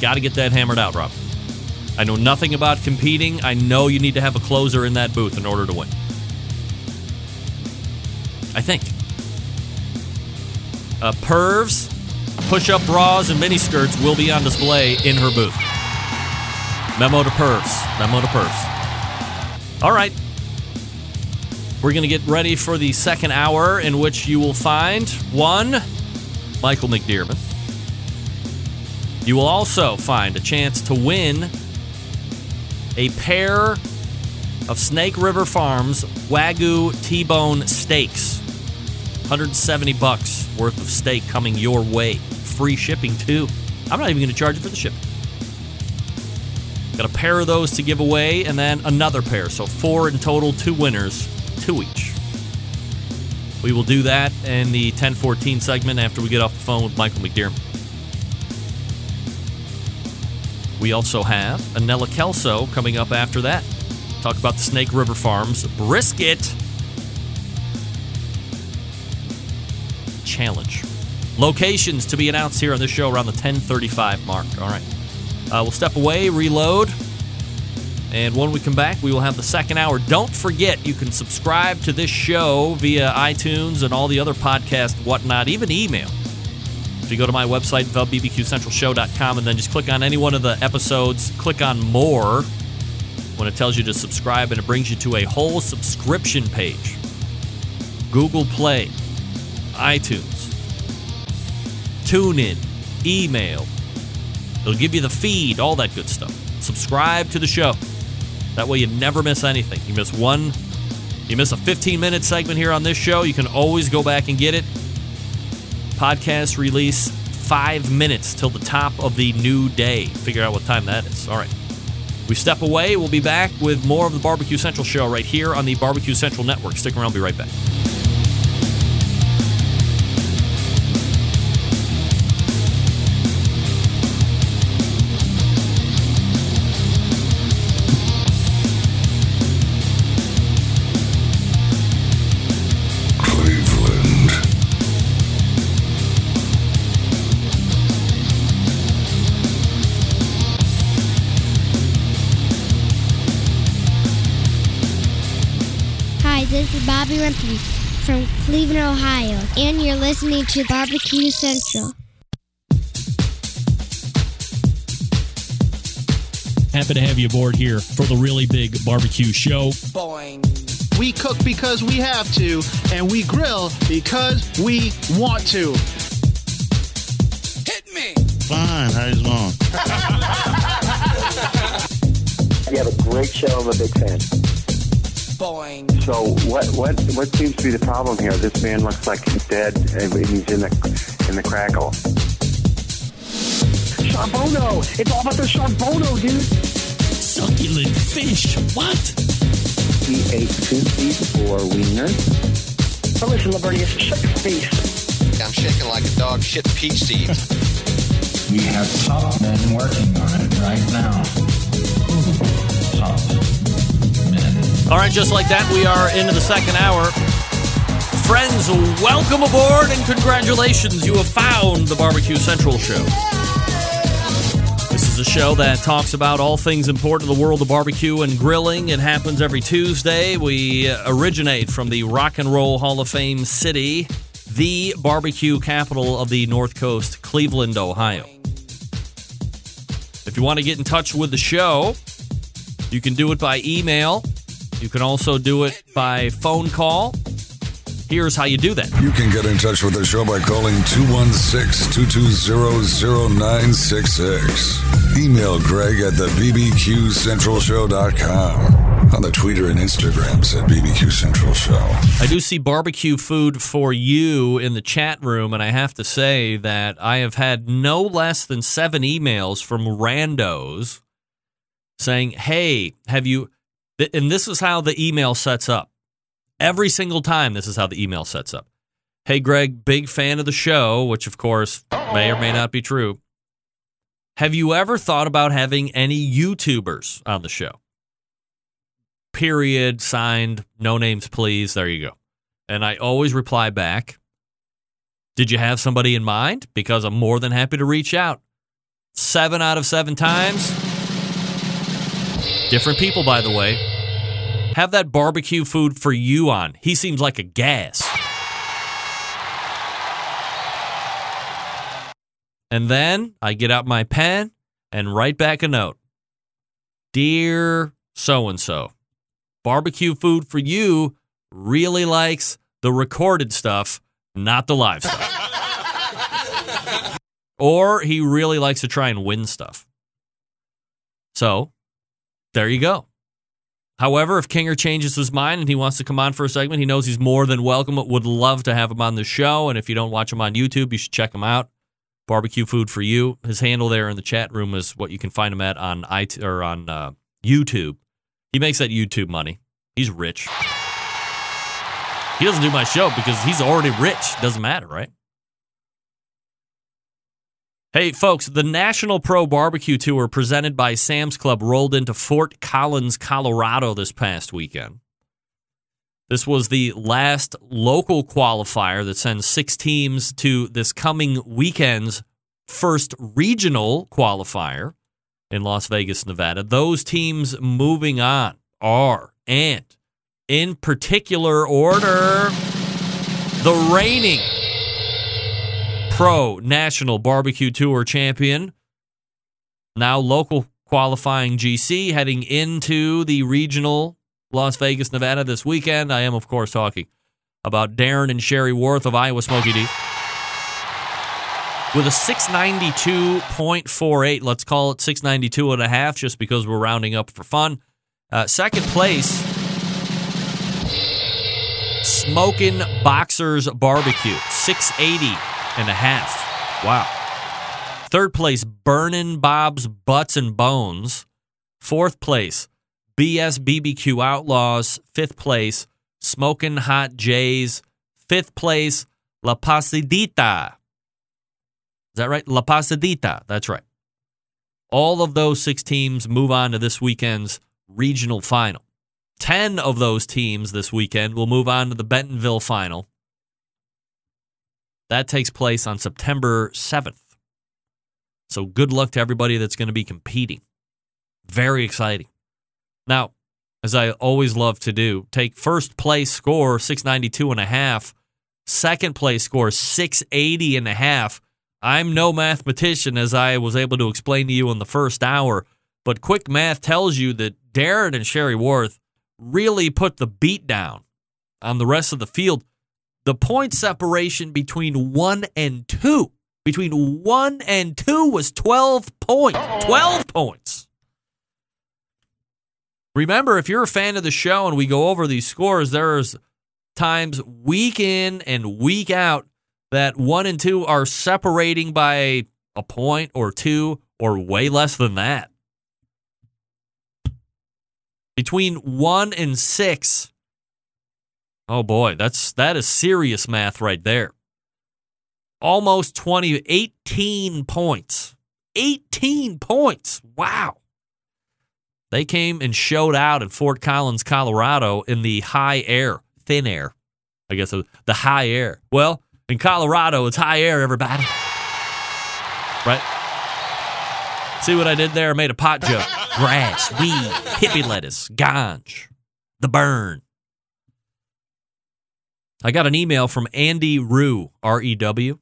Got to get that hammered out, Rob. I know nothing about competing. I know you need to have a closer in that booth in order to win. I think. Uh, pervs, push up bras, and mini skirts will be on display in her booth. Memo to pervs. Memo to pervs. All right. We're going to get ready for the second hour in which you will find one, Michael McDearman. You will also find a chance to win a pair of Snake River Farms Wagyu T-bone steaks. 170 bucks worth of steak coming your way. Free shipping too. I'm not even going to charge you for the shipping. Got a pair of those to give away and then another pair. So four in total, two winners, two each. We will do that in the 1014 segment after we get off the phone with Michael McDearman. We also have Annella Kelso coming up after that. Talk about the Snake River Farms brisket challenge. Locations to be announced here on this show around the 1035 mark. All right. Uh, we'll step away, reload, and when we come back, we will have the second hour. Don't forget, you can subscribe to this show via iTunes and all the other podcast whatnot, even email. If you go to my website, thebbqcentralshow.com, and then just click on any one of the episodes, click on more when it tells you to subscribe, and it brings you to a whole subscription page. Google Play, iTunes, TuneIn, email. It'll give you the feed, all that good stuff. Subscribe to the show. That way you never miss anything. You miss one, you miss a 15 minute segment here on this show, you can always go back and get it. Podcast release five minutes till the top of the new day. Figure out what time that is. All right. We step away. We'll be back with more of the Barbecue Central show right here on the Barbecue Central Network. Stick around. I'll be right back. Bobby Rempe from Cleveland, Ohio, and you're listening to Barbecue Central. Happy to have you aboard here for the really big barbecue show. Boing. We cook because we have to, and we grill because we want to. Hit me. Fine, how you doing? [laughs] You have a great show. I'm a big fan. So what what what seems to be the problem here? This man looks like he's dead and he's in the in the crackle. Charbono! It's all about the Charbono, dude! Succulent fish. What? He ate two feet or wiener. Now listen, Libertius, shut your face. I'm shaking like a dog shit peach seeds. We have top men working on it right now. Top [laughs] men. All right, just like that, we are into the second hour. Friends, welcome aboard and congratulations. You have found the Barbecue Central Show. This is a show that talks about all things important in the world of barbecue and grilling. It happens every Tuesday. We originate from the Rock and Roll Hall of Fame city, the barbecue capital of the North Coast, Cleveland, Ohio. If you want to get in touch with the show, you can do it by email. You can also do it by phone call. Here's how you do that. You can get in touch with the show by calling 216-220-0966. Email Greg at the bbqcentralshow.com. On the Twitter and Instagrams at BBQ Central Show. I do see barbecue food for you in the chat room, and I have to say that I have had no less than seven emails from randos saying, Hey, have you. And this is how the email sets up. Every single time, this is how the email sets up. Hey, Greg, big fan of the show, which of course may or may not be true. Have you ever thought about having any YouTubers on the show? Period, signed, no names, please. There you go. And I always reply back, Did you have somebody in mind? Because I'm more than happy to reach out. Seven out of seven times. Different people, by the way. Have that barbecue food for you on. He seems like a gas. And then I get out my pen and write back a note. Dear so and so, barbecue food for you really likes the recorded stuff, not the live stuff. [laughs] or he really likes to try and win stuff. So there you go. However, if Kinger changes his mind and he wants to come on for a segment, he knows he's more than welcome. Would love to have him on the show. And if you don't watch him on YouTube, you should check him out. Barbecue food for you. His handle there in the chat room is what you can find him at on it or on uh, YouTube. He makes that YouTube money. He's rich. He doesn't do my show because he's already rich. Doesn't matter, right? Hey, folks, the National Pro Barbecue Tour presented by Sam's Club rolled into Fort Collins, Colorado this past weekend. This was the last local qualifier that sends six teams to this coming weekend's first regional qualifier in Las Vegas, Nevada. Those teams moving on are, and in particular order, the reigning Pro National Barbecue Tour champion, now local qualifying GC, heading into the regional Las Vegas, Nevada this weekend. I am, of course, talking about Darren and Sherry Warth of Iowa Smokey D. With a 692.48, let's call it 692 and a half just because we're rounding up for fun. Uh, second place, Smoking Boxers Barbecue, 680 and a half. Wow. Third place, Burnin' Bob's Butts and Bones. Fourth place, BS BBQ Outlaws. Fifth place, Smoking Hot Jays. Fifth place, La Pasadita. Is that right? La Pasadita. That's right. All of those six teams move on to this weekend's regional final. 10 of those teams this weekend will move on to the Bentonville final. That takes place on September 7th. So good luck to everybody that's going to be competing. Very exciting. Now, as I always love to do, take first place score 692 and a half, second place score 680 and a half. I'm no mathematician as I was able to explain to you in the first hour, but quick math tells you that Darren and Sherry Warth really put the beat down on the rest of the field. The point separation between one and two, between one and two was 12 points. 12 points. Remember, if you're a fan of the show and we go over these scores, there's times week in and week out that one and two are separating by a point or two or way less than that. Between one and six, oh boy, that's that is serious math right there. Almost 20, 18 points. 18 points. Wow. They came and showed out in Fort Collins, Colorado in the high air, thin air. I guess uh, the high air. Well, in Colorado, it's high air, everybody. Right? See what I did there? I made a pot joke. Grass, weed, hippie lettuce, ganj, the burn. I got an email from Andy Rue, R E W.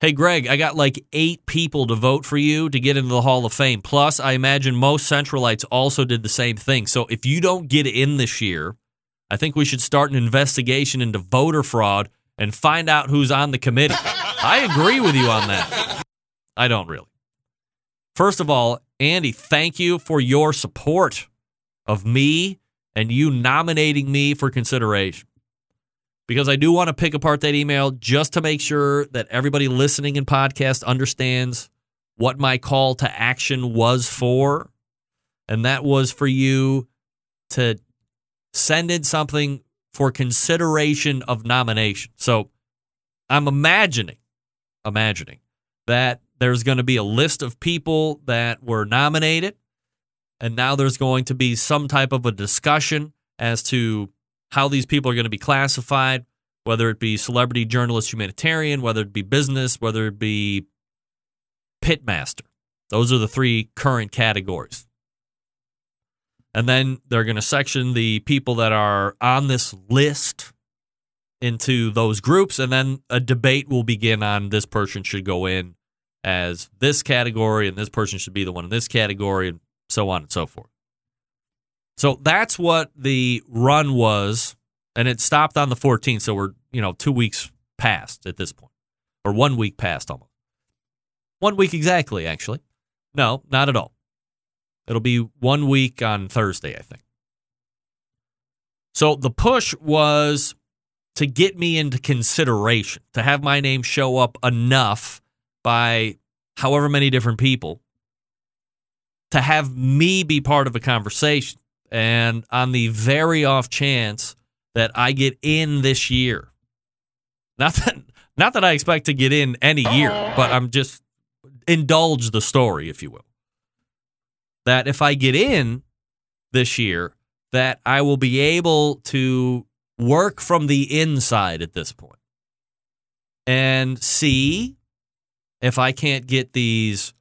Hey, Greg, I got like eight people to vote for you to get into the Hall of Fame. Plus, I imagine most Centralites also did the same thing. So if you don't get in this year, I think we should start an investigation into voter fraud and find out who's on the committee. I agree with you on that. I don't really. First of all, Andy, thank you for your support of me and you nominating me for consideration. Because I do want to pick apart that email just to make sure that everybody listening in podcast understands what my call to action was for. And that was for you to send in something for consideration of nomination. So I'm imagining, imagining that there's going to be a list of people that were nominated. And now there's going to be some type of a discussion as to how these people are going to be classified, whether it be celebrity, journalist, humanitarian, whether it be business, whether it be pitmaster. Those are the three current categories. And then they're going to section the people that are on this list into those groups, and then a debate will begin on this person should go in as this category, and this person should be the one in this category, and so on and so forth. So that's what the run was, and it stopped on the 14th. So we're you know two weeks past at this point, or one week past almost. One week exactly, actually. No, not at all. It'll be one week on Thursday, I think. So the push was to get me into consideration, to have my name show up enough by however many different people to have me be part of a conversation. And on the very off chance that I get in this year, not that not that I expect to get in any year, but I'm just indulge the story, if you will. That if I get in this year, that I will be able to work from the inside at this point and see if I can't get these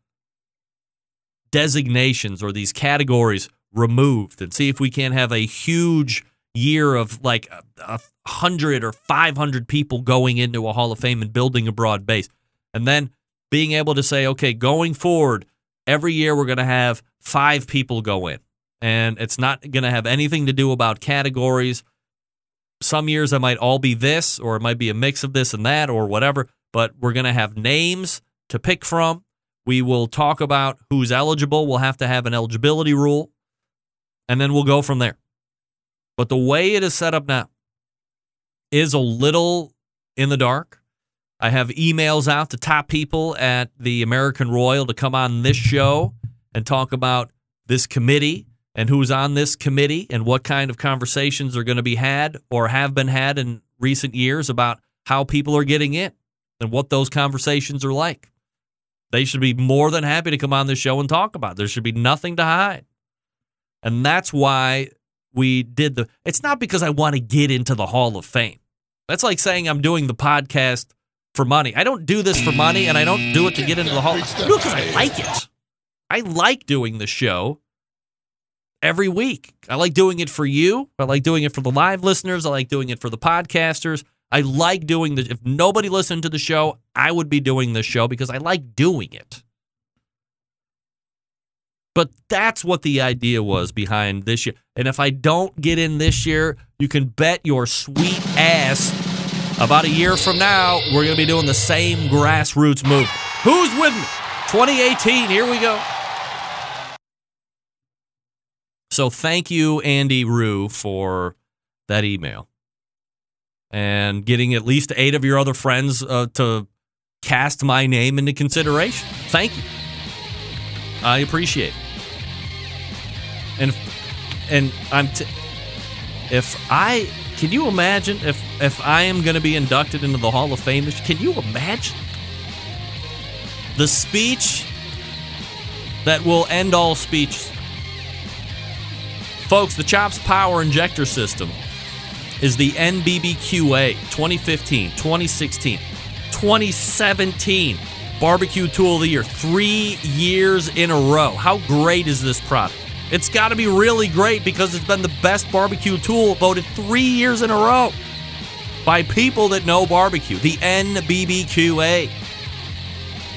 designations or these categories removed and see if we can't have a huge year of like a, hundred or 500 people going into a Hall of Fame and building a broad base. And then being able to say, okay, going forward, every year we're going to have five people go in and it's not going to have anything to do about categories. Some years it might all be this, or it might be a mix of this and that, or whatever. But we're going to have names to pick from. We will talk about who's eligible. We'll have to have an eligibility rule, and then we'll go from there. But the way it is set up now is a little in the dark. I have emails out to top people at the American Royal to come on this show and talk about this committee and who's on this committee and what kind of conversations are going to be had or have been had in recent years about how people are getting in and what those conversations are like. They should be more than happy to come on this show and talk about. It. There should be nothing to hide. And that's why we did the It's not because I want to get into the Hall of Fame. That's like saying I'm doing the podcast for money. I don't do this for money and I don't do it to get into the Hall. Do it because I like it. I like doing the show every week. I like doing it for you. I like doing it for the live listeners. I like doing it for the podcasters. I like doing the if nobody listened to the show, I would be doing this show because I like doing it. But that's what the idea was behind this year. And if I don't get in this year, you can bet your sweet ass about a year from now, we're going to be doing the same grassroots move. Who's with me? 2018, here we go. So thank you, Andy Rue, for that email and getting at least eight of your other friends uh, to cast my name into consideration. Thank you. I appreciate it. And and I'm t- if I can you imagine if if I am going to be inducted into the Hall of Fame? Can you imagine the speech that will end all speeches? Folks, the Chops Power Injector System is the NBBQA 2015, 2016, 2017 Barbecue Tool of the Year. Three years in a row. How great is this product? It's got to be really great because it's been the best barbecue tool voted three years in a row by people that know barbecue. The NBBQA.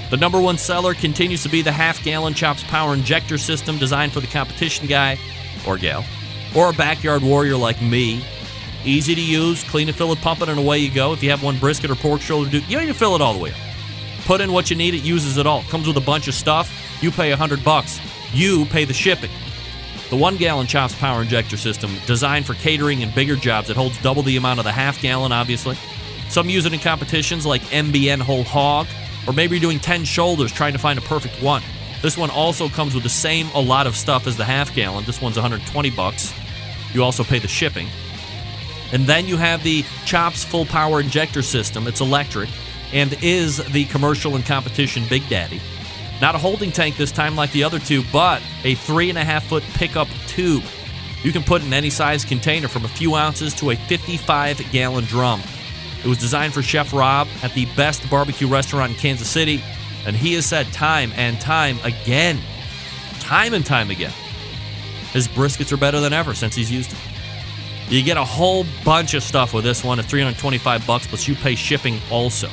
The number one seller continues to be the half gallon Chops Power Injector System designed for the competition guy or gal, or a backyard warrior like me. Easy to use, clean it, fill it, pump it, and away you go. If you have one brisket or pork shoulder, do you don't even fill it all the way up. Put in what you need, it uses it all. Comes with a bunch of stuff. You pay a hundred bucks. You pay the shipping. The one gallon Chops Power Injector System, designed for catering and bigger jobs, it holds double the amount of the half gallon, obviously. Some use it in competitions like MIM Whole Hog, or maybe you're doing 10 shoulders trying to find a perfect one. This one also comes with the same a lot of stuff as the half gallon. This one's 120 bucks. You also pay the shipping. And then you have the Chops full power injector system. It's electric and is the commercial and competition Big Daddy. Not a holding tank this time like the other two, but a three and a half foot pickup tube. You can put in any size container from a few ounces to a 55 gallon drum. It was designed for Chef Rob at the best barbecue restaurant in Kansas City, and he has said time and time again, time and time again, his briskets are better than ever since he's used it. You get a whole bunch of stuff with this one at 325 bucks, plus you pay shipping also.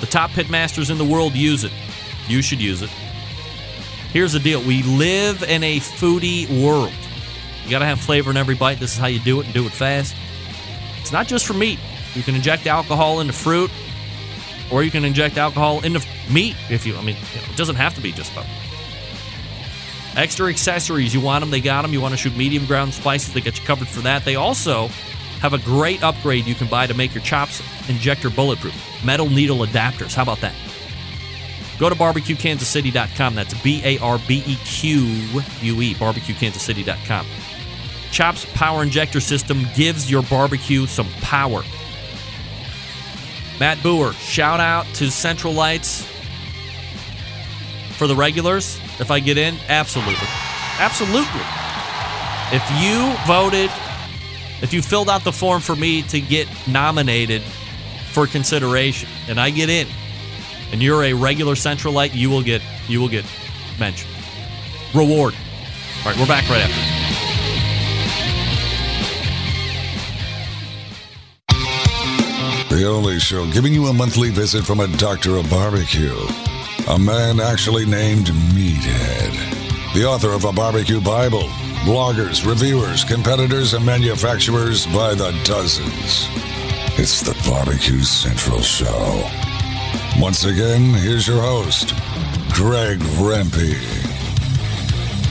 The top pitmasters in the world use it. You should use it. Here's the deal we live in a foodie world. You gotta have flavor in every bite. This is how you do it and do it fast. It's not just for meat. You can inject alcohol into fruit, or you can inject alcohol into meat if you, I mean, you know, it doesn't have to be just about Extra accessories, you want them, they got them. You want to shoot medium ground spices, they get you covered for that. They also have a great upgrade you can buy to make your chops injector bulletproof. Metal needle adapters. How about that? Go to barbequekansascity.com. That's B A R B E Q U E, barbequekansascity.com. Chops Power Injector System gives your barbecue some power. Matt Boer, shout out to Centralites for the regulars. If I get in, absolutely. Absolutely. If you voted, if you filled out the form for me to get nominated for consideration and I get in and you're a regular Centralite, you will get you will get mentioned. Reward. All right, we're back right after. The only show giving you a monthly visit from a doctor of barbecue. A man actually named Meathead. The author of a barbecue Bible. Bloggers, reviewers, competitors, and manufacturers by the dozens. It's the Barbecue Central Show. Once again, here's your host, Greg Rempe.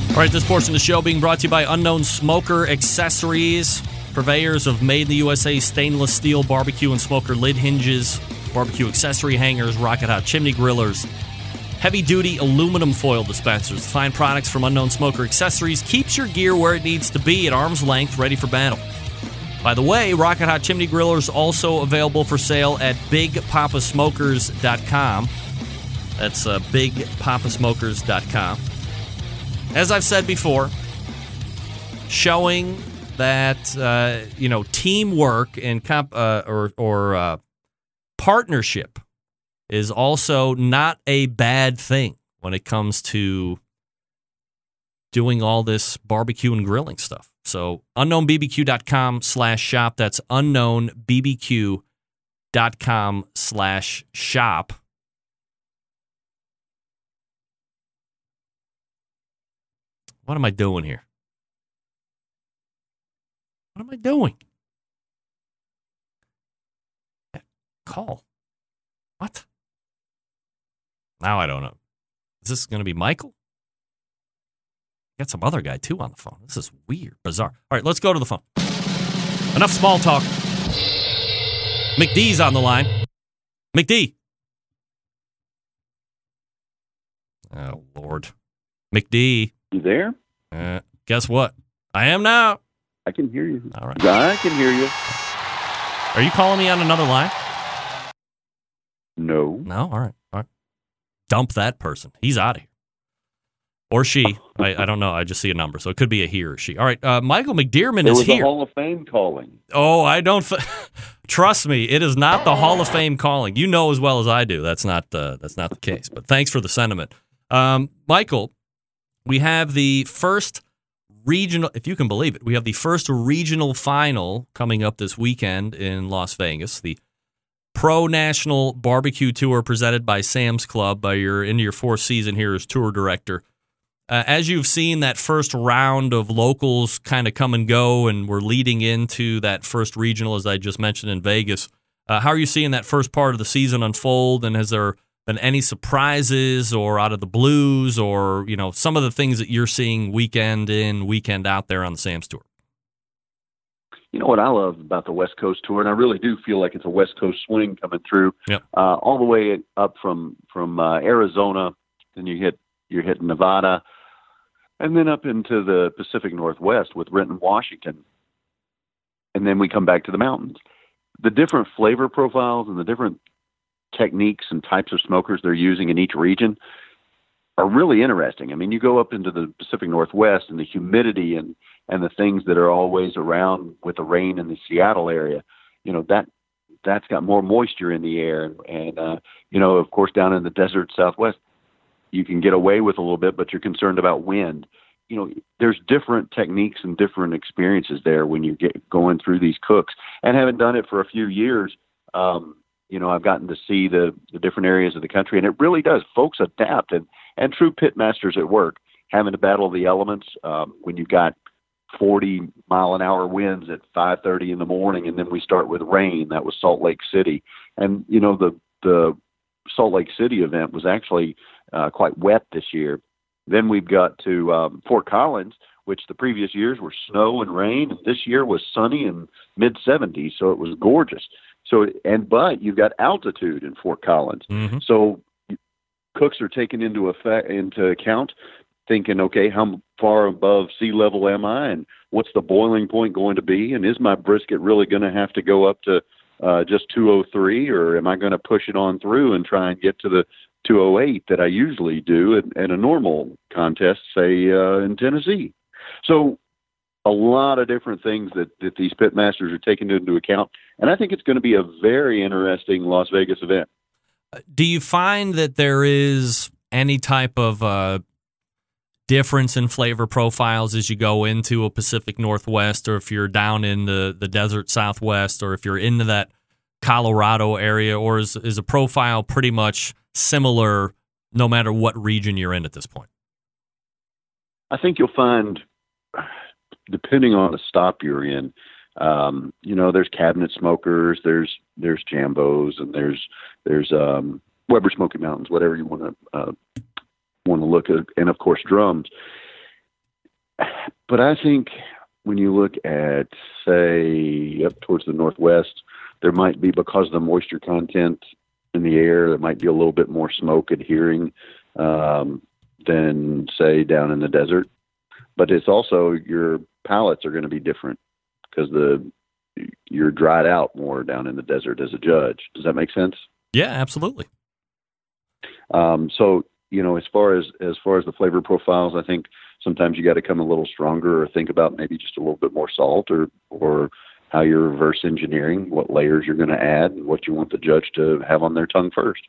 All right, this portion of the show being brought to you by Unknown Smoker Accessories, purveyors of made in the USA stainless steel barbecue and smoker lid hinges, barbecue accessory hangers, rocket hot chimney grillers, heavy duty aluminum foil dispensers. Fine products from Unknown Smoker Accessories keeps your gear where it needs to be at arm's length, ready for battle. By the way, Rocket Hot Chimney Grillers also available for sale at BigPapaSmokers.com. That's uh, BigPapaSmokers.com. As I've said before, showing that uh, you know teamwork and comp uh, or or uh, partnership is also not a bad thing when it comes to doing all this barbecue and grilling stuff. So unknownbbq.com slash shop. That's unknownbbq.com slash shop. What am I doing here? What am I doing? Call. What? Now I don't know. Is this going to be Michael? Got some other guy too on the phone. This is weird, bizarre. All right, let's go to the phone. Enough small talk. McD's on the line. McD. Oh Lord, McD. You there? Uh, guess what? I am now. I can hear you. All right. I can hear you. Are you calling me on another line? No. No. All right. All right. Dump that person. He's out of here. Or she. I, I don't know. I just see a number, so it could be a he or she. All right. Uh, Michael McDearman There is here. Hall of Fame calling. Oh, I don't. F- [laughs] Trust me, it is not the Hall of Fame calling. You know as well as I do that's not uh, that's not the case. But thanks for the sentiment, um, Michael. We have the first regional, if you can believe it, we have the first regional final coming up this weekend in Las Vegas. The Pro National Barbecue Tour presented by Sam's Club. By your into your fourth season here as tour director. Uh, as you've seen that first round of locals kind of come and go, and we're leading into that first regional, as I just mentioned in Vegas. Uh, how are you seeing that first part of the season unfold? And has there been any surprises or out of the blues, or you know some of the things that you're seeing weekend in, weekend out there on the Sam's Tour? You know what I love about the West Coast tour, and I really do feel like it's a West Coast swing coming through, Yep. uh, all the way up from from uh, Arizona, then you hit you're hitting Nevada, and then up into the Pacific Northwest with Renton, Washington, and then we come back to the mountains. The different flavor profiles and the different techniques and types of smokers they're using in each region are really interesting. I mean, you go up into the Pacific Northwest and the humidity and and the things that are always around with the rain in the Seattle area, you know that that's got more moisture in the air, and uh, you know, of course, down in the desert Southwest, you can get away with a little bit, but you're concerned about wind. you know, there's different techniques and different experiences there when you get going through these cooks. And having done it for a few years, um, you know, I've gotten to see the the different areas of the country, and it really does. Folks adapt, and and true pit masters at work, having to battle the elements um, when you've got 40 mile an hour winds at 5:30 in the morning, and then we start with rain. That was Salt Lake City, and you know the the Salt Lake City event was actually uh, quite wet this year. Then we've got to um, Fort Collins, which the previous years were snow and rain. And this year was sunny and mid 70s, so it was gorgeous. So and but you've got altitude in Fort Collins, Mm-hmm. so cooks are taken into effect into account, thinking, okay, how far above sea level am I, and what's the boiling point going to be, and is my brisket really going to have to go up to uh, just 203, or am I going to push it on through and try and get to the 208 that I usually do at, at a normal contest, say uh, in Tennessee? So a lot of different things that, that these pit masters are taking into account, and I think it's going to be a very interesting Las Vegas event. Do you find that there is any type of uh, difference in flavor profiles as you go into a Pacific Northwest, or if you're down in the, the desert Southwest, or if you're into that Colorado area, or is, is a profile pretty much similar no matter what region you're in at this point? I think you'll find, depending on the stop you're in, um, you know, there's cabinet smokers, there's there's jambos, and there's there's um, Weber Smoky Mountains, whatever you want to uh, want to look at, and of course drums. But I think when you look at, say, up towards the northwest, there might be because of the moisture content in the air, there might be a little bit more smoke adhering um, than, say, down in the desert. But it's also your palates are going to be different because the you're dried out more down in the desert as a judge. Does that make sense? Yeah, absolutely. Um, so you know, as far as as far as the flavor profiles, I think sometimes you got to come a little stronger, or think about maybe just a little bit more salt, or or how you're reverse engineering what layers you're going to add, and what you want the judge to have on their tongue first.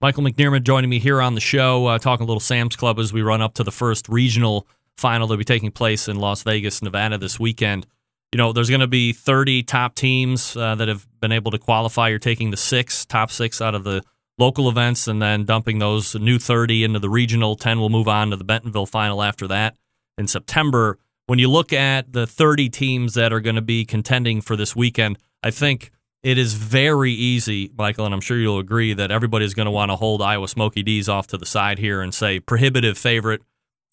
Michael McDearman joining me here on the show, uh, talking a little Sam's Club as we run up to the first regional final that'll be taking place in Las Vegas, Nevada this weekend. You know, there's going to be 30 top teams uh, that have been able to qualify. You're taking the six, top six out of the local events, and then dumping those new 30 into the regional. 10 will move on to the Bentonville final after that in September. When you look at the 30 teams that are going to be contending for this weekend, I think it is very easy, Michael, and I'm sure you'll agree that everybody's going to want to hold Iowa Smokey D's off to the side here and say prohibitive favorite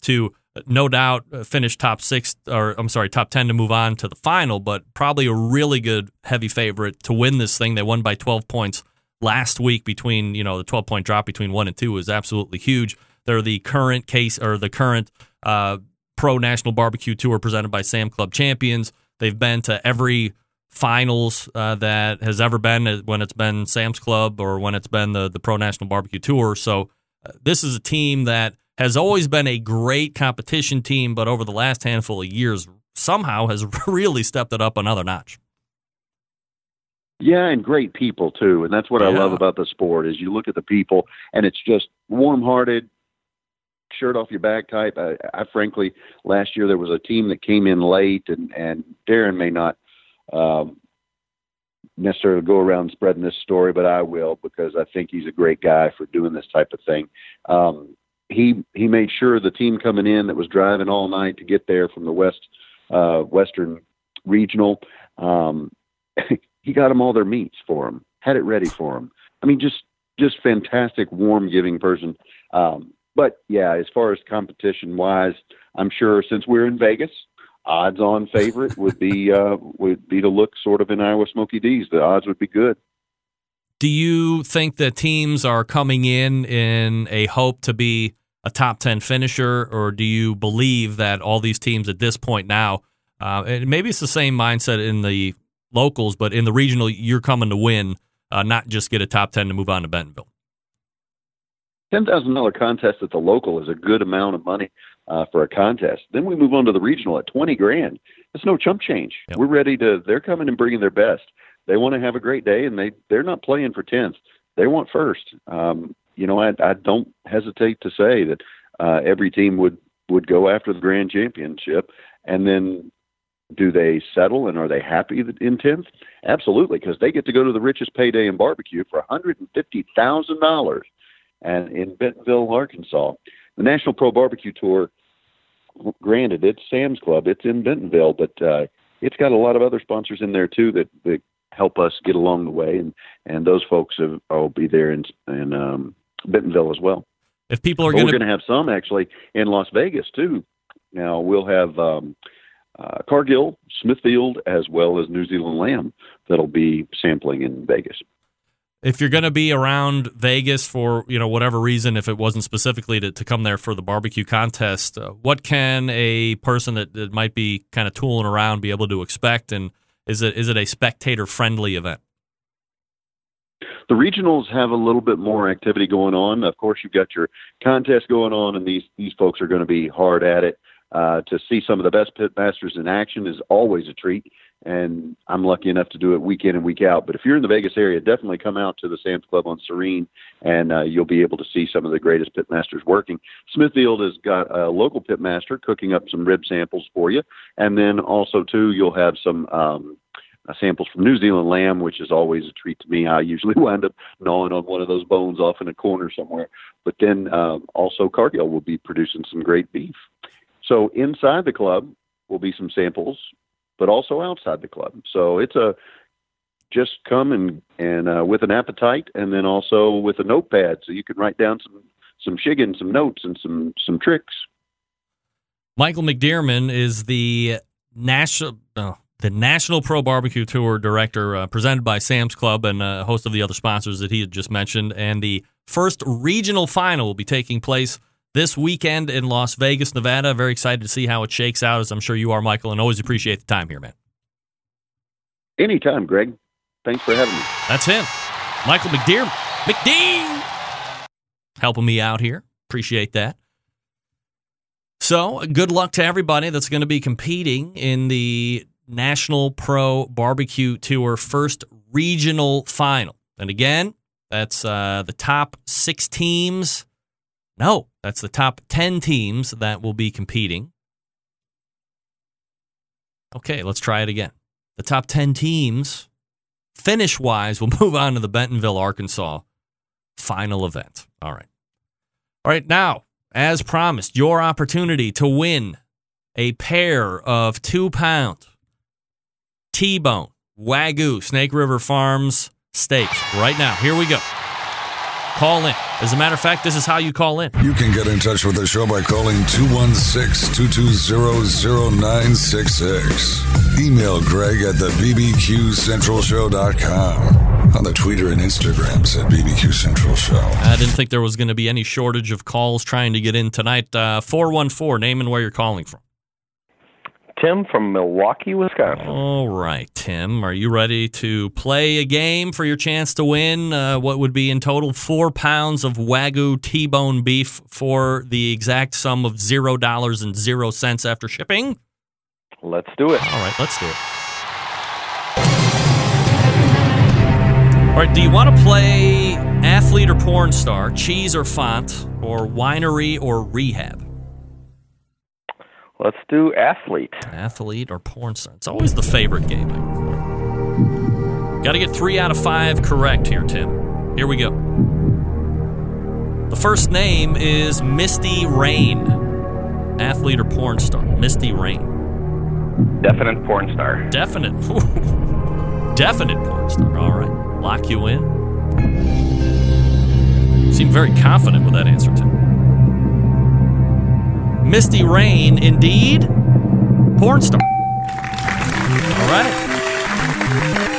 to no doubt uh, finish top six or I'm sorry, top 10 to move on to the final, but probably a really good heavy favorite to win this thing. They won by 12 points last week between, you know, the 12 point drop between one and two was absolutely huge. They're the current case or the current uh, pro national barbecue tour presented by Sam Club champions. They've been to every finals uh, that has ever been uh, when it's been Sam's Club or when it's been the, the pro national barbecue tour. So uh, this is a team that has always been a great competition team, but over the last handful of years, somehow has [laughs] really stepped it up another notch. Yeah, and great people too, and that's what I love about the sport. Is you look at the people, and it's just warm-hearted, shirt off your back type. I, I frankly, last year there was a team that came in late, and and Darren may not um, necessarily go around spreading this story, but I will because I think he's a great guy for doing this type of thing. Um, he he made sure the team coming in that was driving all night to get there from the west uh, western regional. Um, [laughs] he got them all their meats for them, had it ready for them. I mean, just just fantastic, warm, giving person. Um, but yeah, as far as competition wise, I'm sure since we're in Vegas, odds on favorite would be [laughs] uh, would be to look sort of in Iowa Smokey D's. The odds would be good. Do you think that teams are coming in in a hope to be a top 10 finisher, or do you believe that all these teams at this point now, uh, and maybe it's the same mindset in the locals, but in the regional, you're coming to win, uh, not just get a top 10 to move on to Bentonville? ten thousand dollar contest at the local is a good amount of money uh, for a contest. Then we move on to the regional at twenty grand. It's no chump change. We're ready to. They're coming and bringing their best. They want to have a great day, and they they're not playing for tenth. They want first. Um, you know, I, I don't hesitate to say that uh, every team would would go after the grand championship, and then do they settle and are they happy in tenth? Absolutely, because they get to go to the richest payday in barbecue for one hundred and fifty thousand dollars, and in Bentonville, Arkansas, the National Pro Barbecue Tour. Granted, it's Sam's Club, it's in Bentonville, but uh, it's got a lot of other sponsors in there too that, that help us get along the way, and and those folks have, will be there in in um, Bentonville as well. If people are going we're to going to have some actually in Las Vegas too. Now we'll have um, uh, Cargill, Smithfield, as well as New Zealand Lamb that'll be sampling in Vegas. if you're going to be around Vegas for you know whatever reason, if it wasn't specifically to, to come there for the barbecue contest, uh, what can a person that, that might be kind of tooling around be able to expect? And is it is it a spectator friendly event? The regionals have a little bit more activity going on. Of course, you've got your contest going on, and these these folks are going to be hard at it. Uh, to see some of the best pit masters in action is always a treat, and I'm lucky enough to do it week in and week out. But if you're in the Vegas area, definitely come out to the Sam's Club on Serene, and uh, you'll be able to see some of the greatest pit masters working. Smithfield has got a local pit master cooking up some rib samples for you, and then also too you'll have some. Um, uh, samples from New Zealand lamb, which is always a treat to me. I usually [laughs] wind up gnawing on one of those bones off in a corner somewhere. But then um, also Cargill will be producing some great beef. So inside the club will be some samples, but also outside the club. So it's a just come and and uh, with an appetite, and then also with a notepad, so you can write down some some shiggin, some notes, and some some tricks. Michael McDearman is the national the National Pro Barbecue Tour director, uh, presented by Sam's Club and a host of the other sponsors that he had just mentioned. And the first regional final will be taking place this weekend in Las Vegas, Nevada. Very excited to see how it shakes out, as I'm sure you are, Michael, and always appreciate the time here, man. Anytime, Greg. Thanks for having me. That's him, Michael McDearman. McDean helping me out here. Appreciate that. So, good luck to everybody that's going to be competing in the National Pro Barbecue Tour first regional final. And again, that's uh, the top six teams. No, that's the top 10 teams that will be competing. Okay, let's try it again. The top 10 teams, finish wise, will [laughs] move on to the Bentonville, Arkansas final event. All right. All right, now, as promised, your opportunity to win a pair of two pound T bone Wagyu Snake River Farms steaks right now. Here we go. Call in. As a matter of fact, this is how you call in. You can get in touch with the show by calling 216-220-0966. Email Greg at the bbqcentralshow.com. On the Twitter and Instagrams at BBQ Central Show. I didn't think there was going to be any shortage of calls trying to get in tonight. Uh, 414, name and where you're calling from. Tim from Milwaukee, Wisconsin. All right, Tim, are you ready to play a game for your chance to win uh, what would be in total four pounds of Wagyu T bone beef for the exact sum of zero dollars and zero cents after shipping? Let's do it. All right, let's do it. All right, do you want to play athlete or porn star, cheese or font, or winery or rehab? Let's do athlete. Athlete or porn star. It's always the favorite game. Got to get three out of five correct here, Tim. Here we go. The first name is Misty Rain. Athlete or porn star? Misty Rain. Definite porn star. Definite. [laughs] Definite porn star. All right. Lock you in. Seem very confident with that answer, Tim. Misty Rain, indeed. Porn star. All right.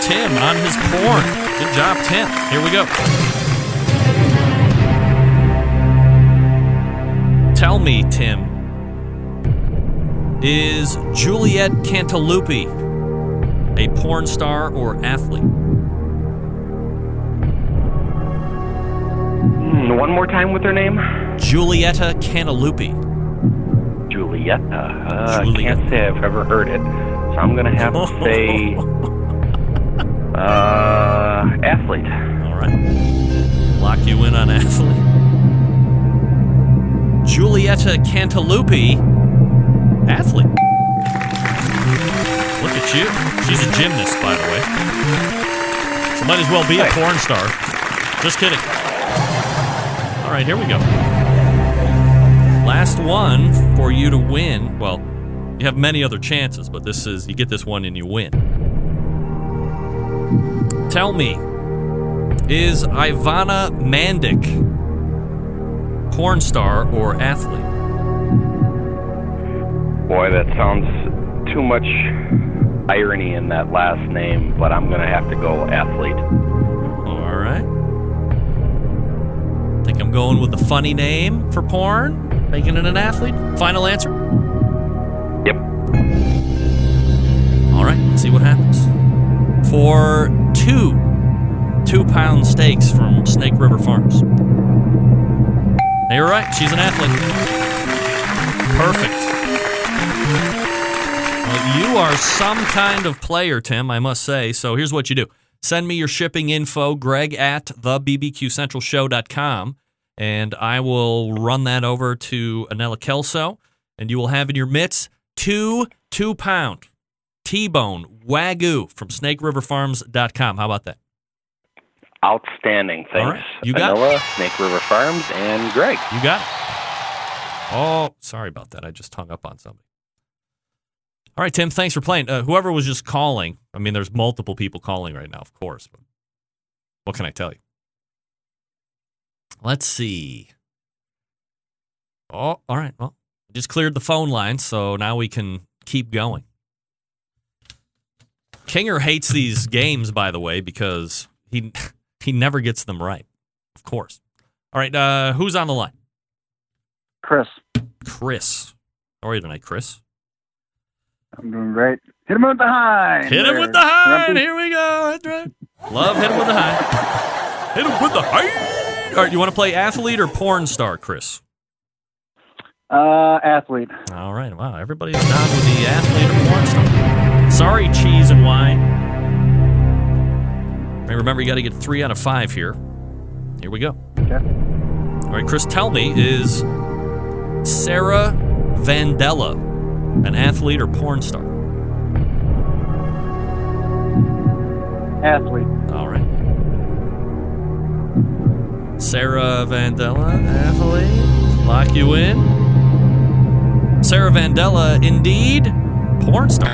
Tim on his porn. Good job, Tim. Here we go. Tell me, Tim, is Juliet Cantalupi a porn star or athlete? Hmm, one more time with her name? Julieta Cantalupi. Julieta. Uh, I can't say I've ever heard it. So I'm going to have to [laughs] say uh, athlete. All right. Lock you in on athlete. Julieta Cantalupi, athlete. Look at you. She's a gymnast, by the way. So might as well be a porn star. Just kidding. All right, here we go. Last one for you to win. Well, you have many other chances, but this is you get this one and you win. Tell me, is Ivana Mandik porn star or athlete? Boy, that sounds too much irony in that last name, but I'm going to have to go athlete. All right. Think I'm going with a funny name for porn, making it an athlete. Final answer. Yep. All right, let's see what happens. For two two pound steaks from Snake River Farms. Now, You're right, she's an athlete. Perfect. Well, you are some kind of player, Tim, I must say. So here's what you do send me your shipping info, greg at thebbqcentralshow.com, and I will run that over to Annella Kelso, and you will have in your mitts two two pound T bone Wagyu from snakeriverfarms.com. How about that? Outstanding. Thanks. right, you got it. Vanilla, Snake River Farms, and Greg. You got it. Oh, sorry about that. I just hung up on somebody. All right, Tim, thanks for playing. Uh, whoever was just calling, I mean, there's multiple people calling right now, of course, but what can I tell you? Let's see. Oh, all right. Well, just cleared the phone line, so now we can keep going. Kinger hates these [laughs] games, by the way, because he [laughs] he never gets them right. Of course. All right, uh, who's on the line? Chris. Chris. How are you tonight, Chris? I'm doing great. Hit him with the high. Hit him with the high. Here we go. That's right. Love hit him with the high. Hit him with the high. All right, you want to play athlete or porn star, Chris? Uh, athlete. All right. Wow, everybody's down with the athlete or porn star. Sorry, cheese and wine. Hey, remember, you got to get three out of five here. Here we go. Okay. All right, Chris, tell me, is Sarah Vandella an athlete or porn star? Athlete. Sarah Vandella, athlete. Lock you in. Sarah Vandella, indeed, porn star.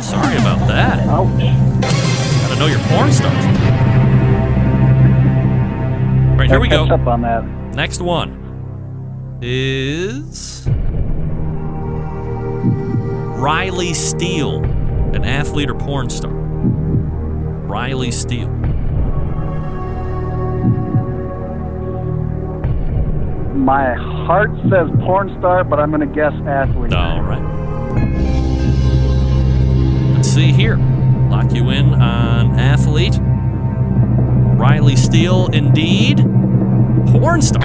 Sorry about that. Gotta know your porn stars. All right, here we go. Up on that. Next one is Riley Steele, an athlete or porn star. Riley Steele. My heart says porn star, but I'm going to guess athlete. All right. Let's see here. Lock you in on athlete. Riley Steele, indeed. Porn star.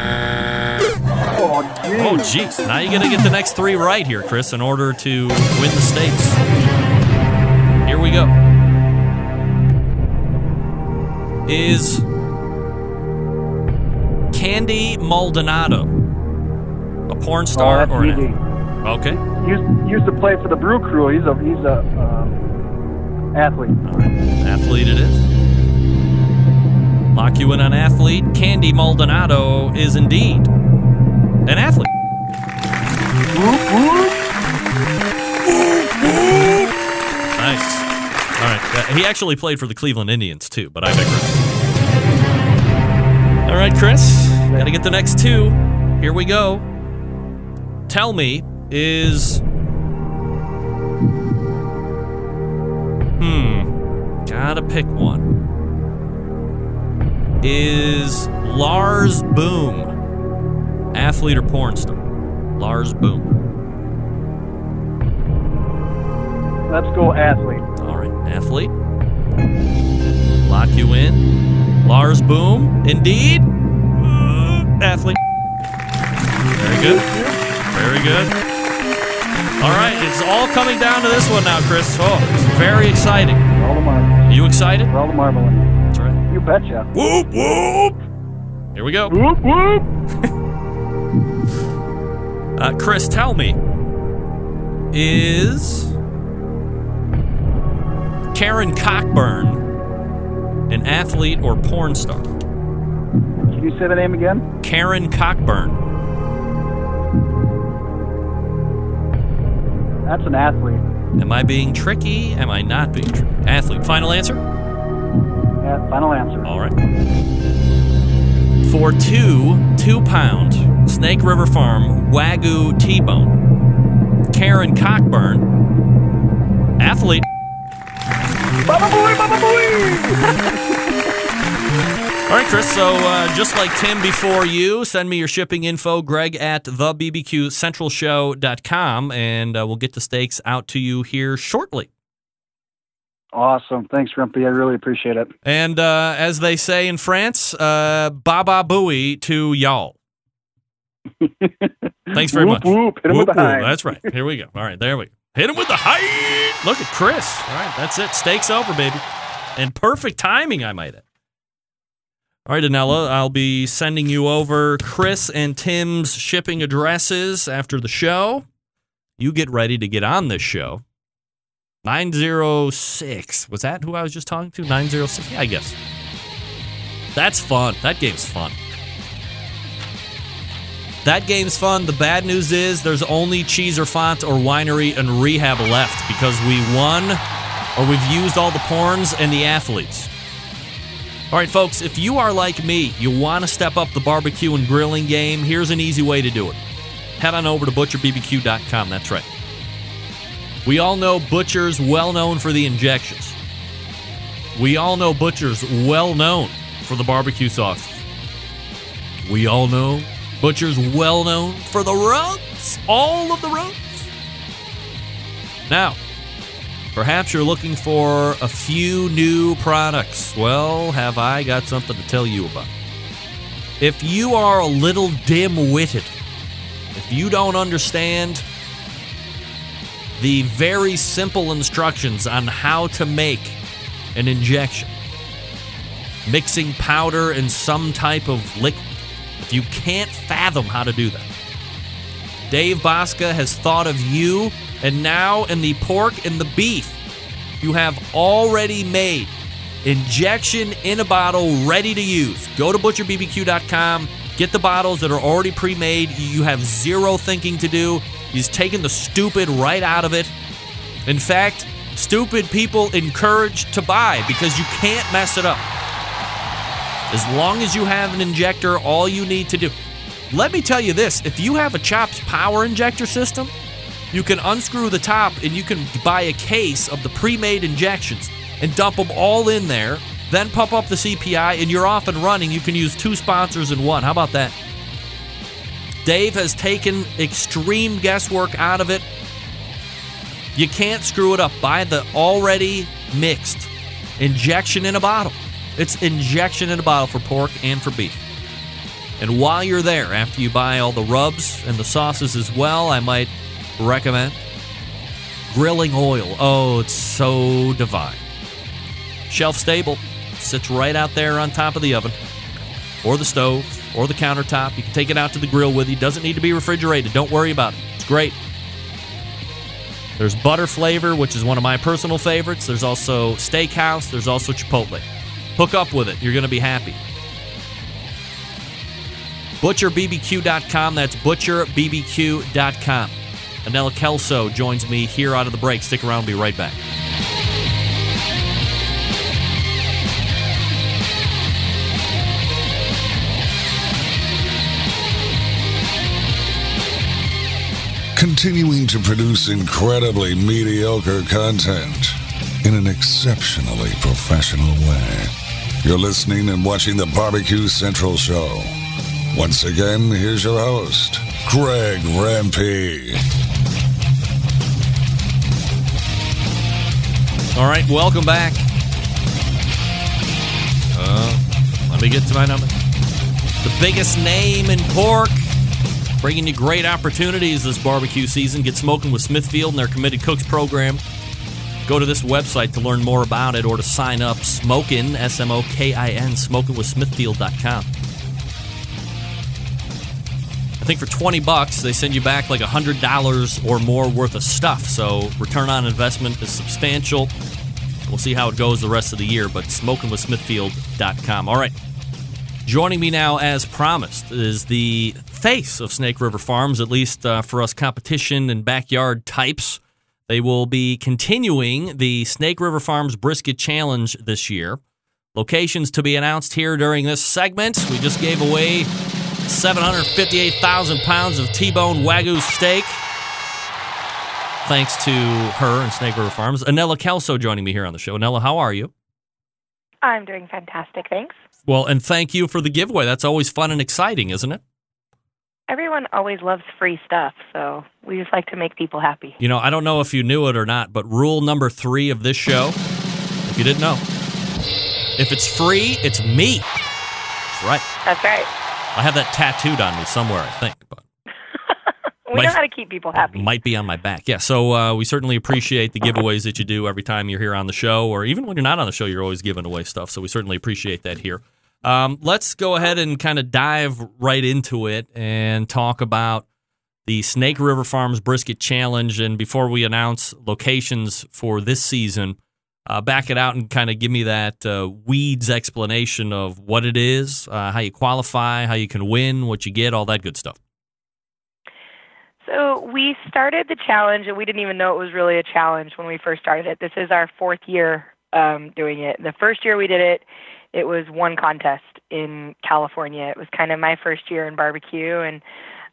Oh, oh geez. Oh, jeez. Now you got to get the next three right here, Chris, in order to win the stakes. Here we go. Is Candy Maldonado a porn star Oh, or an easy. Okay. Used, used to play for the Brew Crew. He's a he's a um, athlete. Athlete it is. Lock you in on athlete. Candy Maldonado is indeed an athlete. Nice. All right. Uh, He actually played for the Cleveland Indians too, but I digress. All right, Chris. Got to get the next two. Here we go. Tell me, is. Hmm. Gotta pick one. Is Lars Boom athlete or porn star? Lars Boom. Let's go athlete. All right, athlete. Lock you in. Lars Boom, indeed. Athlete. Very good. Very good. All right, it's all coming down to this one now, Chris. Oh, it's very exciting. All the marbles. You excited? All the marbling. That's right. You betcha. Whoop whoop. Here we go. Whoop, whoop. [laughs] Uh, Chris, tell me, is Karen Cockburn an athlete or porn star? You say the name again? Karen Cockburn. That's an athlete. Am I being tricky? Am I not being tricky? Athlete. Final answer? Yeah, final answer. All right. For two two pound Snake River Farm Wagyu T bone, Karen Cockburn, athlete. Baba Booey, Baba Booey! [laughs] All right, Chris. So uh, just like Tim before you, send me your shipping info, greg at thebbqcentralshow.com, and uh, we'll get the steaks out to you here shortly. Awesome. Thanks, Grumpy. I really appreciate it. And uh, as they say in France, uh, baba booey to y'all. [laughs] Thanks very Whoop, much. whoop. Hit with Whoop, the whoop. high. That's right. Here we go. All right, there we go. Hit him with the high. Look at Chris. All right, that's it. Steaks over, baby. And perfect timing, I might add. All right, Danella, I'll be sending you over Chris and Tim's shipping addresses after the show. You get ready to get on this show. 906. Was that who I was just talking to? 906? Yeah, I guess. That's fun. That game's fun. That game's fun. The bad news is there's only Cheeser Font or Winery and Rehab left because we won or we've used all the porns and the athletes. All right, folks, if you are like me, you want to step up the barbecue and grilling game, here's an easy way to do it. Head on over to butcherbbq.com. That's right. We all know Butcher's well known for the injections. We all know Butcher's well known for the barbecue sauce. We all know Butcher's well known for the rubs, all of the rubs. Now, perhaps you're looking for a few new products. Well, have I got something to tell you about? If you are a little dim witted, if you don't understand the very simple instructions on how to make an injection, mixing powder and some type of liquid, if you can't fathom how to do that, Dave Bouska has thought of you, and now in the pork and the beef, you have already made injection in a bottle ready to use. Go to butcherbbq.com, get the bottles that are already pre made. You have zero thinking to do. He's taken the stupid right out of it. In fact, stupid people encouraged to buy because you can't mess it up. As long as you have an injector, all you need to do. Let me tell you this if you have a CHOPS power injector system, you can unscrew the top and you can buy a case of the pre made injections and dump them all in there, then pump up the CPI, and you're off and running. You can use two sponsors in one. How about that? Dave has taken extreme guesswork out of it. You can't screw it up. Buy the already mixed injection in a bottle. It's injection in a bottle for pork and for beef. And while you're there, after you buy all the rubs and the sauces as well, I might recommend grilling oil. Oh, it's so divine. Shelf stable, sits right out there on top of the oven or the stove or the countertop. You can take it out to the grill with you. Doesn't need to be refrigerated. Don't worry about it. It's great. There's butter flavor, which is one of my personal favorites. There's also steakhouse. There's also chipotle. Hook up with it. You're going to be happy. ButcherBBQ.com. That's ButcherBBQ.com. Annella Kelso joins me here out of the break. Stick around. We'll be right back. continuing to produce incredibly mediocre content in an exceptionally professional way. You're listening and watching the Barbecue Central Show. Once again, here's your host, Greg Rempe. All right, welcome back. Uh, let me get to my number. The biggest name in pork, bringing you great opportunities this barbecue season. Get smoking with Smithfield and their Committed Cooks program. Go to this website to learn more about it or to sign up. Smokin, S M O K I N, smokingwithsmithfield.com. think for 20 bucks, they send you back like $100 or more worth of stuff. So return on investment is substantial. We'll see how it goes the rest of the year, but smokingwithsmithfield.com. All right. Joining me now, as promised, is the face of Snake River Farms, at least uh, for us competition and backyard types. They will be continuing the Snake River Farms Brisket Challenge this year. Locations to be announced here during this segment. We just gave away 758,000 pounds of T bone Wagyu steak. Thanks to her and Snake River Farms. Annella Kelso joining me here on the show. Annella, how are you? I'm doing fantastic, thanks. Well, and thank you for the giveaway. That's always fun and exciting, isn't it? Everyone always loves free stuff, so we just like to make people happy. You know, I don't know if you knew it or not, but rule number three of this show, if you didn't know, if it's free, it's me. That's right. That's right. I have that tattooed on me somewhere, I think, but [laughs] We Might- know how to keep people happy. might be on my back. Yeah, so uh, we certainly appreciate the giveaways that you do every time you're here on the show, or even when you're not on the show, you're always giving away stuff. So we certainly appreciate that here. Um, let's go ahead and kind of dive right into it and talk about the Snake River Farms Brisket Challenge. And before we announce locations for this season, uh, back it out and kind of give me that uh, weeds explanation of what it is, uh, how you qualify, how you can win, what you get, all that good stuff. So we started the challenge, and we didn't even know it was really a challenge when we first started it. This is our fourth year um, doing it. The first year we did it, it was one contest in California. It was kind of my first year in barbecue, and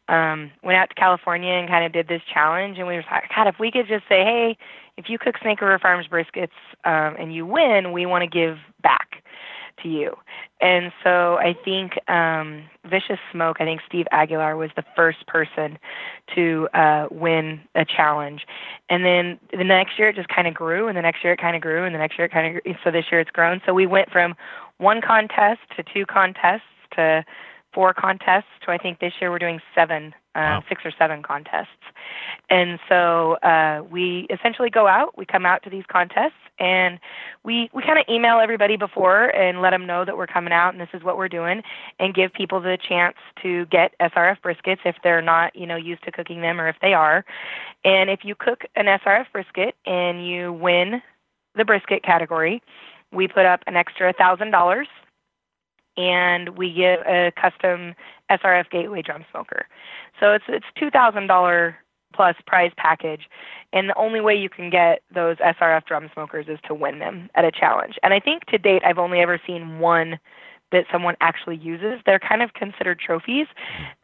um, went out to California and kind of did this challenge. And we were like, God, if we could just say, hey, if you cook Snake River Farms briskets um, and you win, we want to give back to you. And so I think um, Vicious Smoke, I think Steve Aguilar was the first person to uh, win a challenge. And then the next year it just kind of grew, and the next year it kind of grew, and the next year it kind of grew. So this year it's grown. So we went from one contest to two contests to four contests to I think this year we're doing seven, uh, six or seven contests. And so uh, we essentially go out, we come out to these contests, and we we kind of email everybody before and let them know that we're coming out and this is what we're doing, and give people the chance to get SRF briskets if they're not you know used to cooking them or if they are. And if you cook an SRF brisket and you win the brisket category, we put up an extra thousand dollars and we give a custom SRF Gateway drum smoker. So it's it's two thousand dollar plus prize package, and the only way you can get those SRF drum smokers is to win them at a challenge. And I think to date I've only ever seen one that someone actually uses. They're kind of considered trophies,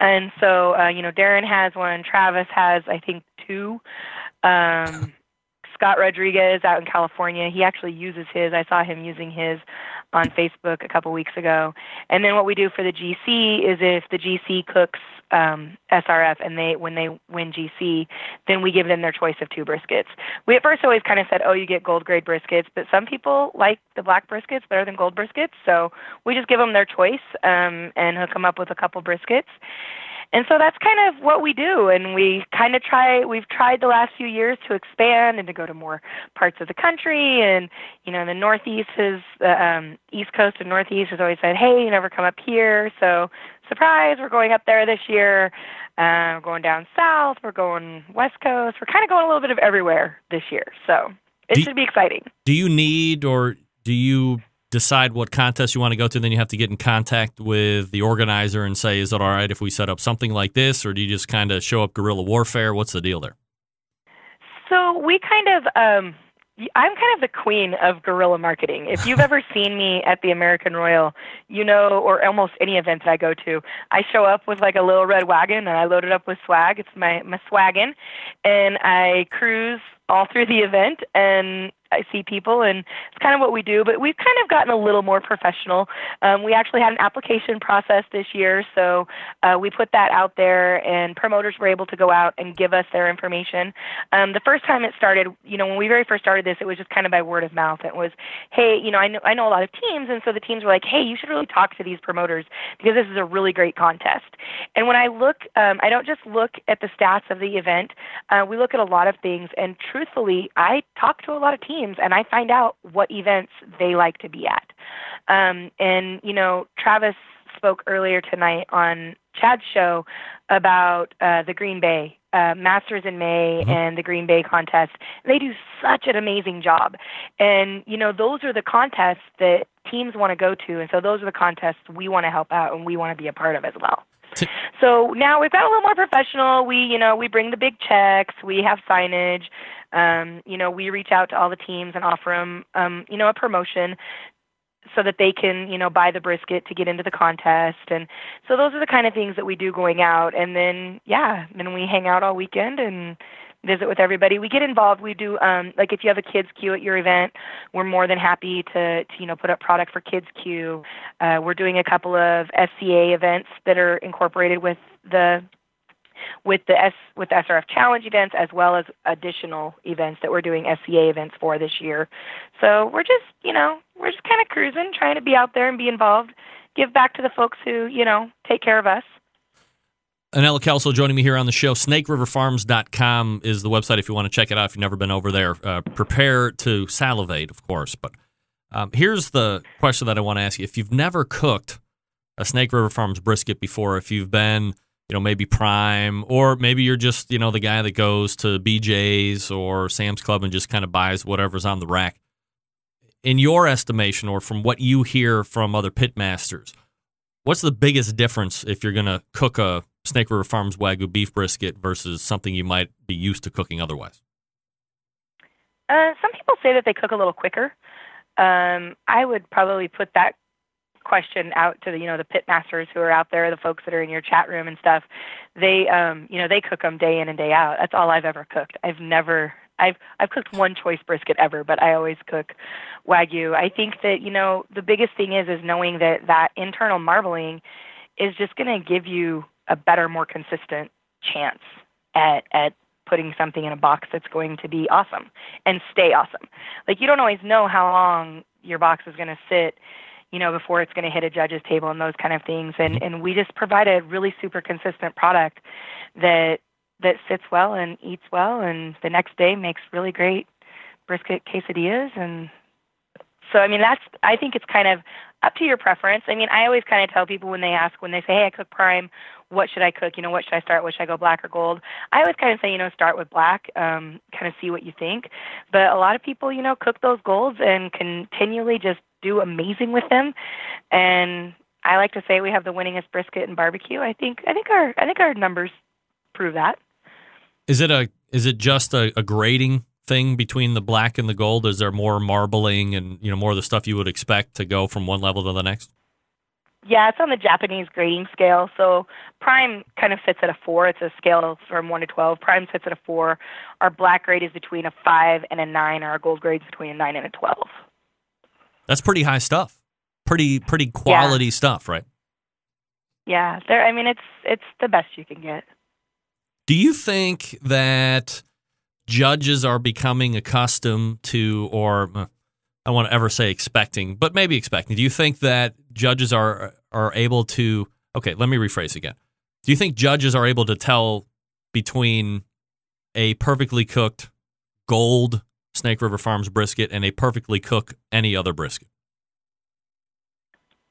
and so uh, you know Darren has one, Travis has I think two. Um, Scott Rodriguez out in California, he actually uses his. I saw him using his on Facebook a couple weeks ago. And then what we do for the GC is if the GC cooks um, SRF and they when they win GC, then we give them their choice of two briskets. We at first always kind of said, oh, you get gold grade briskets, but some people like the black briskets better than gold briskets, so we just give them their choice um, and hook them up with a couple briskets. And so that's kind of what we do. And we kind of try, we've tried the last few years to expand and to go to more parts of the country. And, you know, the Northeast has, the um, East Coast and Northeast has always said, hey, you never come up here. So, surprise, we're going up there this year. Uh, we're going down south. We're going West Coast. We're kind of going a little bit of everywhere this year. So, it Do- should be exciting. Do you need or do you decide what contest you want to go to? Then you have to get in contact with the organizer and say, is it all right if we set up something like this? Or do you just kind of show up guerrilla warfare? What's the deal there? So we kind of, um, I'm kind of the queen of guerrilla marketing. If you've [laughs] ever seen me at the American Royal, you know, or almost any event that I go to, I show up with like a little red wagon and I load it up with swag. It's my my swaggin, and I cruise all through the event and I see people and it's kind of what we do, but we've kind of gotten a little more professional. Um, we actually had an application process this year, so uh, we put that out there and promoters were able to go out and give us their information. Um, the first time it started, you know, when we very first started this, it was just kind of by word of mouth. It was, hey, you know, I know, I know a lot of teams, and so the teams were like, hey, you should really talk to these promoters because this is a really great contest. And when I look, um, I don't just look at the stats of the event, uh, we look at a lot of things, and truthfully, I talk to a lot of teams and I find out what events they like to be at. Um, and you know, Travis spoke earlier tonight on Chad's show about uh, the Green Bay uh, Masters in May and the Green Bay contest. They do such an amazing job, and you know those are the contests that teams want to go to, and so those are the contests we want to help out and we want to be a part of as well. So now we've got a little more professional. We, you know, we bring the big checks. We have signage. Um, you know, we reach out to all the teams and offer them, um, you know, a promotion so that they can, you know, buy the brisket to get into the contest. And so those are the kind of things that we do going out. And then, yeah, then we hang out all weekend and visit with everybody. We get involved. We do um like if you have a kids queue at your event, we're more than happy to, to you know put up product for kids queue. Uh, we're doing a couple of SCA events that are incorporated with the with the S with the SRF Challenge events as well as additional events that we're doing SCA events for this year. So we're just you know we're just kind of cruising, trying to be out there and be involved, give back to the folks who you know take care of us. Annella Kelso joining me here on the show. SnakeRiverFarms.com is the website if you want to check it out if you've never been over there. Uh, prepare to salivate, of course. But um, here's the question that I want to ask you. If you've never cooked a Snake River Farms brisket before, if you've been, you know, maybe Prime, or maybe you're just, you know, the guy that goes to BJ's or Sam's Club and just kind of buys whatever's on the rack, in your estimation, or from what you hear from other pitmasters, what's the biggest difference if you're going to cook a Snake River Farms Wagyu beef brisket versus something you might be used to cooking otherwise? Uh, some people say that they cook a little quicker. Um, I would probably put that question out to the you know the pit masters who are out there, the folks that are in your chat room and stuff. They um, you know they cook them day in and day out. That's all I've ever cooked. I've never I've I've cooked one choice brisket ever, but I always cook wagyu. I think that you know the biggest thing is is knowing that that internal marbling is just going to give you a better, more consistent chance at at putting something in a box that's going to be awesome and stay awesome. Like you don't always know how long your box is going to sit, you know, before it's going to hit a judge's table and those kind of things. And mm-hmm. and we just provide a really super consistent product that that sits well and eats well, and the next day makes really great brisket quesadillas and so I mean that's I think it's kind of up to your preference. I mean, I always kind of tell people when they ask when they say, "Hey, I cook prime. What should I cook? You know, what should I start with? Should I go black or gold?" I always kind of say, you know, start with black, um, kind of see what you think. But a lot of people, you know, cook those golds and continually just do amazing with them. And I like to say we have the winningest brisket in barbecue. I think I think our I think our numbers prove that. Is it a is it just a, a grading thing between the black and the gold? Is there more marbling and you know more of the stuff you would expect to go from one level to the next? Yeah, it's on the Japanese grading scale. So prime kind of sits at a four. It's a scale from one to twelve. Prime sits at a four. Our black grade is between a five and a nine. Our gold grade is between a nine and a twelve. That's pretty high stuff. Pretty pretty quality Yeah. stuff, right? Yeah, there. I mean, it's it's the best you can get. Do you think that judges are becoming accustomed to, or I want to ever say expecting, but maybe expecting? Do you think that judges are are able to? Okay, let me rephrase again. Do you think judges are able to tell between a perfectly cooked gold Snake River Farms brisket and a perfectly cooked any other brisket?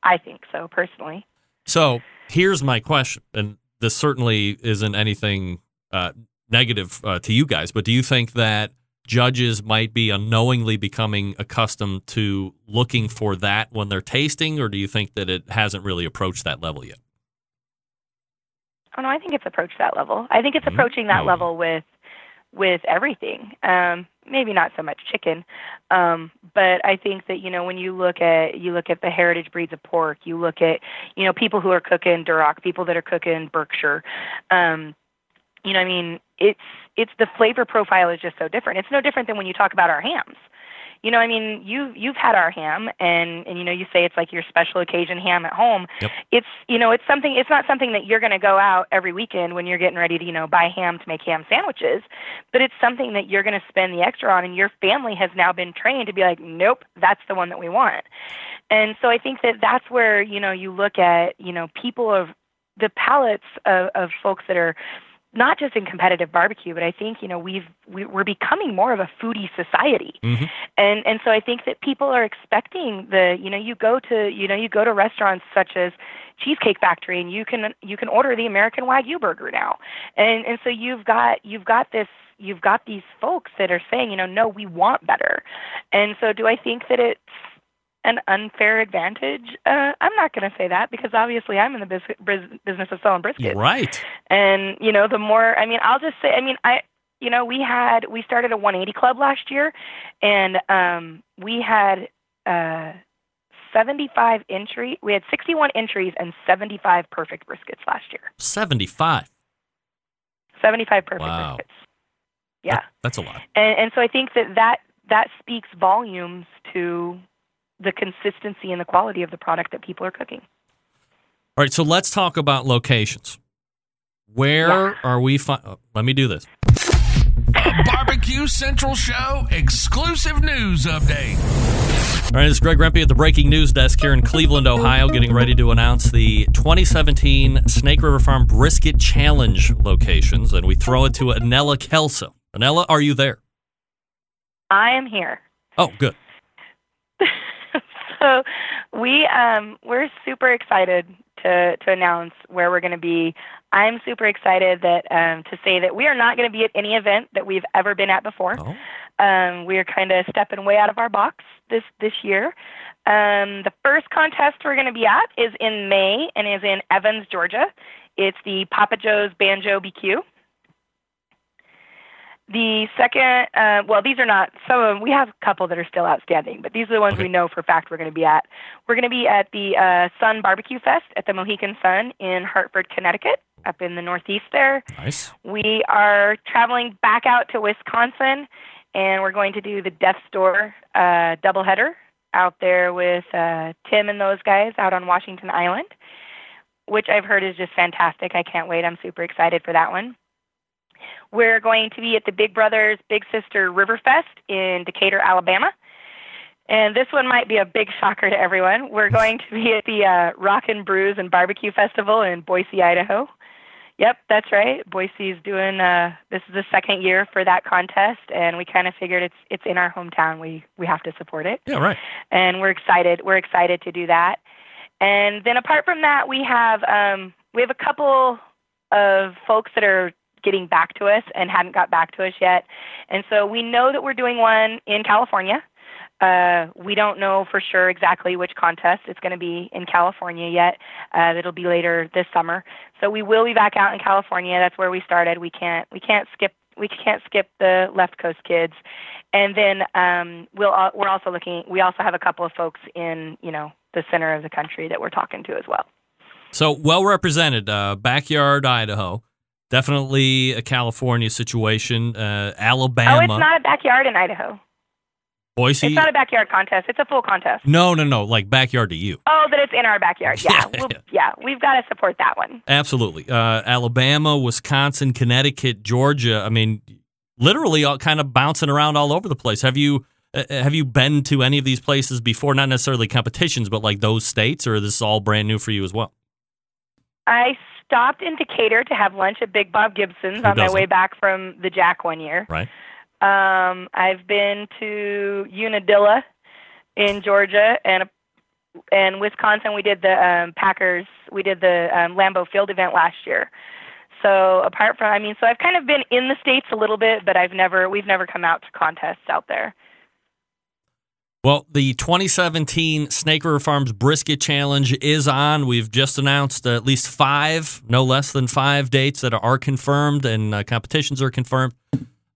I think so personally. So here's my question, and this certainly isn't anything uh, negative uh, to you guys, but do you think that judges might be unknowingly becoming accustomed to looking for that when they're tasting, or do you think that it hasn't really approached that level yet? Oh no, I think it's approached that level. I think it's Mm-hmm. approaching that level with with everything. Um, maybe not so much chicken, um, but I think that you know when you look at you look at the heritage breeds of pork, you look at you know people who are cooking Duroc, people that are cooking Berkshire. Um, you know, I mean, it's it's the flavor profile is just so different. It's no different than when you talk about our hams. You know, I mean, you you've had our ham, and and you know, you say it's like your special occasion ham at home. It's you know, it's something. It's not something that you're going to go out every weekend when you're getting ready to you know buy ham to make ham sandwiches, but it's something that you're going to spend the extra on, and your family has now been trained to be like, nope, that's the one that we want. And so I think that that's where you know you look at you know people of the palates of, of folks that are not just in competitive barbecue, but I think you know we've we, we're becoming more of a foodie society, Mm-hmm. and and so I think that people are expecting the you know you go to you know you go to restaurants such as Cheesecake Factory and you can you can order the American Wagyu burger now, and and so you've got you've got this you've got these folks that are saying you know no we want better, and so do I think that it's an unfair advantage? Uh, I'm not going to say that because obviously I'm in the bus- bus- business of selling briskets. Right. And you know, the more I mean, I'll just say, I mean, I you know, we had we started a 180 club last year, and um, we had uh, 75 entry. We had 61 entries and 75 perfect briskets last year. 75. 75 perfect Wow. briskets. Yeah. That's a lot. and and so I think that that that speaks volumes to the consistency and the quality of the product that people are cooking. All right, so let's talk about locations. Where are we? Fi- oh, let me do this. Barbecue Central Show exclusive news update. All right, it's Greg Rempe at the breaking news desk here in Cleveland, Ohio, getting ready to announce the 2017 Snake River Farm Brisket Challenge locations, and we throw it to Annella Kelso. Annella, are you there? I am here. Oh, good. So we um we're super excited to to announce where we're going to be. I'm super excited that um to say that we are not going to be at any event that we've ever been at before. Um we are kind of stepping way out of our box this this year. Um the first contest we're going to be at is in May and is in Evans, Georgia. It's the Papa Joe's Banjo BQ. The second, uh, well, these are not some of them. We have a couple that are still outstanding, but these are the ones we know for a fact we're going to be at. We're going to be at the uh, Sun Barbecue Fest at the Mohegan Sun in Hartford, Connecticut, up in the Northeast there. Nice. We are traveling back out to Wisconsin, and we're going to do the Death's Door uh, doubleheader out there with uh, Tim and those guys out on Washington Island, which I've heard is just fantastic. I can't wait. I'm super excited for that one. We're going to be at the Big Brothers Big Sister Riverfest in Decatur, Alabama. And this one might be a big shocker to everyone. We're [laughs] going to be at the uh, Rock and Brews and Barbecue Festival in Boise, Idaho. Yep, that's right. Boise's doing. Uh, this is the second year for that contest, and we kind of figured it's it's in our hometown. We we have to support it Yeah, right. and we're excited. We're excited to do that. And then apart from that, we have um, we have a couple of folks that are getting back to us and hadn't got back to us yet. And so we know that we're doing one in California. Uh, we don't know for sure exactly which contest it's going to be in California yet. Uh, it'll be later this summer. So we will be back out in California. That's where we started. We can't we can't skip we can't skip the left coast kids. And then um, we'll we're also looking. We also have a couple of folks in you know the center of the country that we're talking to as well. So well represented. Uh, backyard Idaho, definitely a California situation. Uh, Alabama, Oh, it's not a backyard in Idaho. Boise. It's not a backyard contest. It's a full contest. no, no, no. Like backyard to you. Oh, that it's in our backyard. [laughs] Yeah, we'll, yeah, we've got to support that one. Absolutely. Uh, Alabama, Wisconsin, Connecticut, Georgia. I mean, literally all kind of bouncing around all over the place. Have you uh, have you been to any of these places before? Not necessarily competitions, but like those states, or is this all brand new for you as well? I stopped in Decatur to have lunch at Big Bob Gibson's Who on my doesn't? way back from the Jack one year. Right. Um, I've been to Unadilla in Georgia and and Wisconsin. We did the um, Packers. We did the um, Lambeau Field event last year. So apart from, I mean, so I've kind of been in the states a little bit, but I've never, we've never come out to contests out there. Well, the 2017 Snake River Farms Brisket Challenge is on. We've just announced at least five, no less than five dates that are confirmed and uh, competitions are confirmed.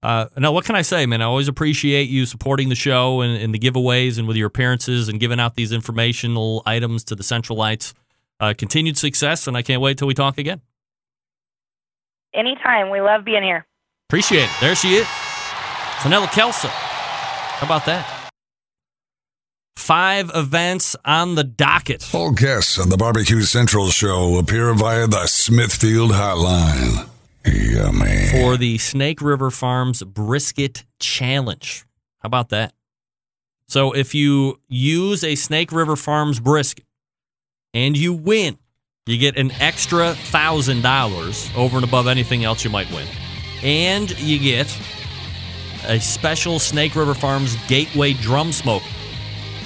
Uh, now, what can I say, man? I always appreciate you supporting the show and, and the giveaways and with your appearances and giving out these informational items to the Centralites. Uh, continued success, and I can't wait till we talk again. Anytime. We love being here. Appreciate it. There she is. Vanilla Kelso. How about that? Five events on the docket. All guests on the Barbecue Central show appear via the Smithfield Hotline. Yummy. for the Snake River Farms Brisket Challenge. How about that? So if you use a Snake River Farms brisket and you win, You get an extra $1,000 over and above anything else you might win. And you get a special Snake River Farms Gateway drum smoke.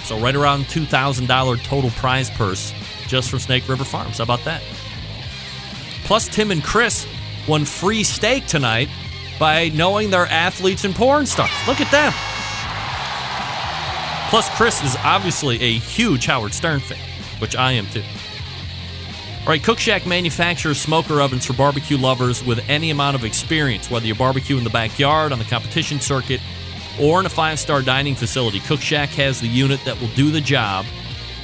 So, right around $2,000 total prize purse just from Snake River Farms. How about that? Plus, Tim and Chris won free steak tonight by knowing they're athletes and porn stars. Look at them. Plus, Chris is obviously a huge Howard Stern fan, which I am too. All right, Cook Shack manufactures smoker ovens for barbecue lovers with any amount of experience, whether you barbecue in the backyard, on the competition circuit, or in a five star dining facility. Cook Shack has the unit that will do the job.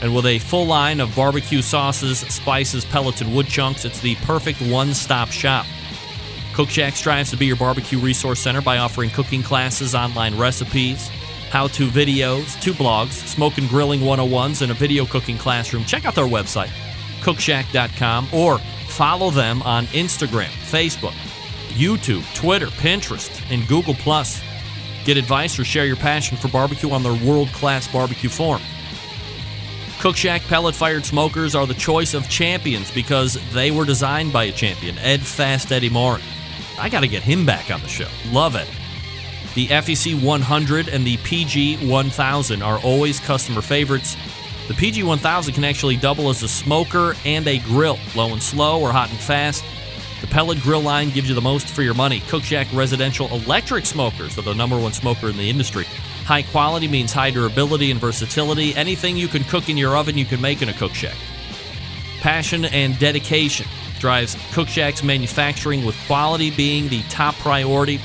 And with a full line of barbecue sauces, spices, pellets, and wood chunks, it's the perfect one stop shop. Cook Shack strives to be your barbecue resource center by offering cooking classes, online recipes, how to videos, two blogs, smoke and grilling 101s, and a video cooking classroom. Check out their website, cookshack.com, or follow them on Instagram, Facebook, YouTube, Twitter, Pinterest, and Google. Get advice or share your passion for barbecue on their world class barbecue forum. Cook Shack pellet fired smokers are the choice of champions because they were designed by a champion, Ed Fast Eddie Maurin. I got to get him back on the show. Love it. The FEC 100 and the PG 1000 are always customer favorites. The PG 1000 can actually double as a smoker and a grill, low and slow or hot and fast. The pellet grill line gives you the most for your money. Cook Shack residential electric smokers are the number one smoker in the industry. High quality means high durability and versatility. Anything you can cook in your oven, you can make in a Cook Shack. Passion and dedication drives Cook Shack's manufacturing, with quality being the top priority.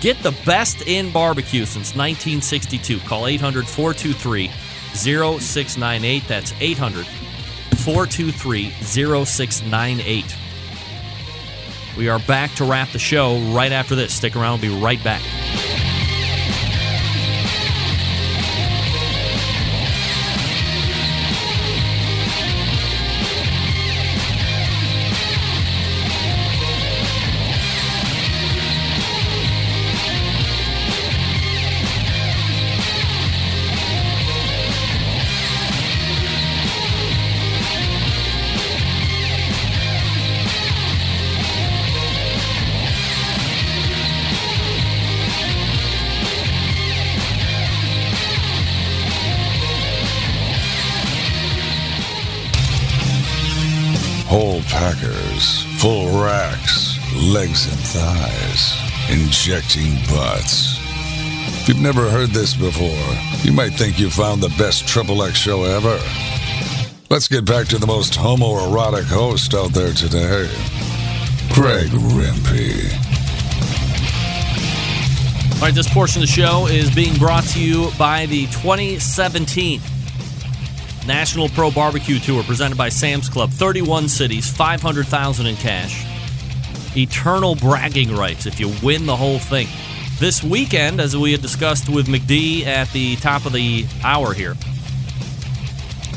Get the best in barbecue since 1962. Call 800 423 0698. That's 800 423 0698. We are back to wrap the show right after this. Stick around, we'll be right back. Legs and thighs, injecting butts. If you've never heard this before, you might think you found the best Triple X show ever. Let's get back to the most homoerotic host out there today, Craig Rempe. All right, this portion of the show is being brought to you by the 2017 National Pro Barbecue Tour presented by Sam's Club. 31 cities, 500,000 in cash. Eternal bragging rights if you win the whole thing. This weekend, as we had discussed with McD at the top of the hour here,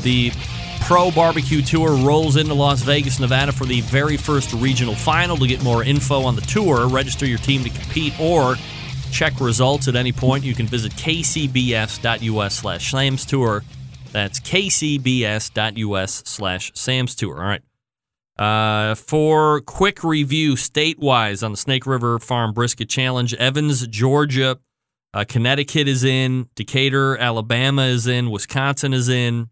the Pro Barbecue Tour rolls into Las Vegas, Nevada for the very first regional final. To get more info on the tour, register your team to compete, or check results at any point. You can visit kcbs.us slash Sam's Tour. That's kcbs.us slash Sam's Tour. All right. Uh, for quick review, state-wise on the Snake River Farm Brisket Challenge, Evans, Georgia, uh, Connecticut is in, Decatur, Alabama is in, Wisconsin is in,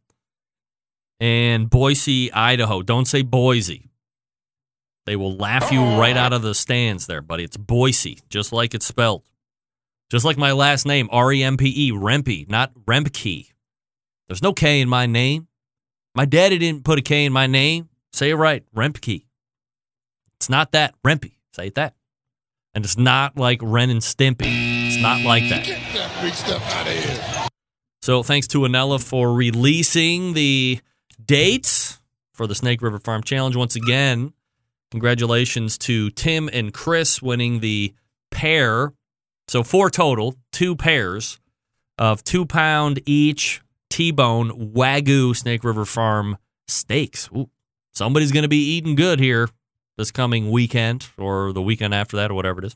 and Boise, Idaho. Don't say Boise. They will laugh you right out of the stands there, buddy. It's Boise, just like it's spelled. Just like my last name, R E M P E, Rempe, not Remke. There's no K in my name. My daddy didn't put a K in my name. Say it right, Remke. It's not that, Rempy. Say it that. And it's not like Ren and Stimpy. It's not like that. Get that big stuff out of here. So thanks to Annella for releasing the dates for the Snake River Farm Challenge. Once again, congratulations to Tim and Chris winning the pair. So four total, two pairs of two pound each T-bone Wagyu Snake River Farm steaks. Ooh, somebody's going to be eating good here this coming weekend or the weekend after that or whatever it is.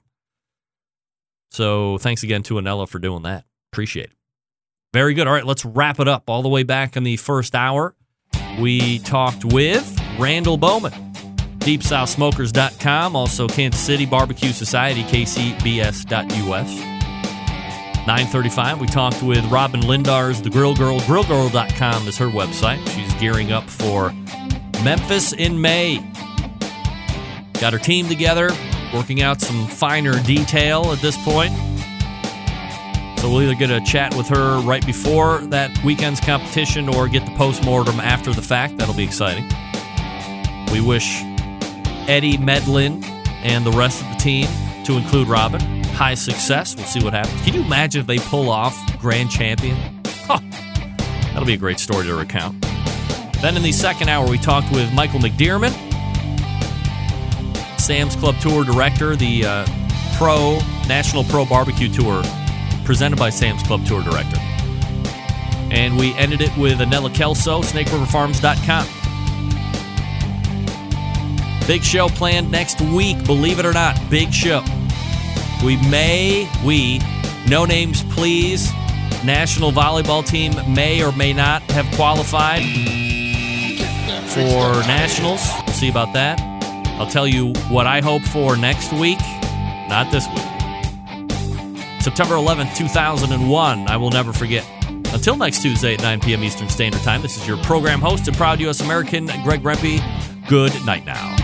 So thanks again to Annella for doing that. Appreciate it. Very good. All right, let's wrap it up. All the way back in the first hour, we talked with Randall Bowman. DeepSouthSmokers.com. Also, Kansas City Barbecue Society, KCBS.us. 935, we talked with Robyn Lindars, the Grill Girl. GrillGirl.com is her website. She's gearing up for Memphis in May. Got her team together, working out some finer detail at this point. So we'll either get a chat with her right before that weekend's competition or get the post-mortem after the fact. That'll be exciting. We wish Eddie Medlin and the rest of the team, to include Robyn, high success. We'll see what happens. Can you imagine if they pull off grand champion? Huh. That'll be a great story to recount. Then in the second hour, we talked with Michael McDearman, Sam's Club Tour Director, the uh, Pro National Pro Barbecue Tour presented by Sam's Club Tour Director. And we ended it with Annella Kelso, SnakeRiverFarms.com. Big show planned next week, believe it or not. Big show. We may, we, no names please, national volleyball team may or may not have qualified for nationals. We'll see about that. I'll tell you what I hope for next week, not this week. September 11th, 2001. I will never forget. Until next Tuesday at 9 p.m. Eastern Standard Time, this is your program host and proud U.S. American, Greg Rempe. Good night now.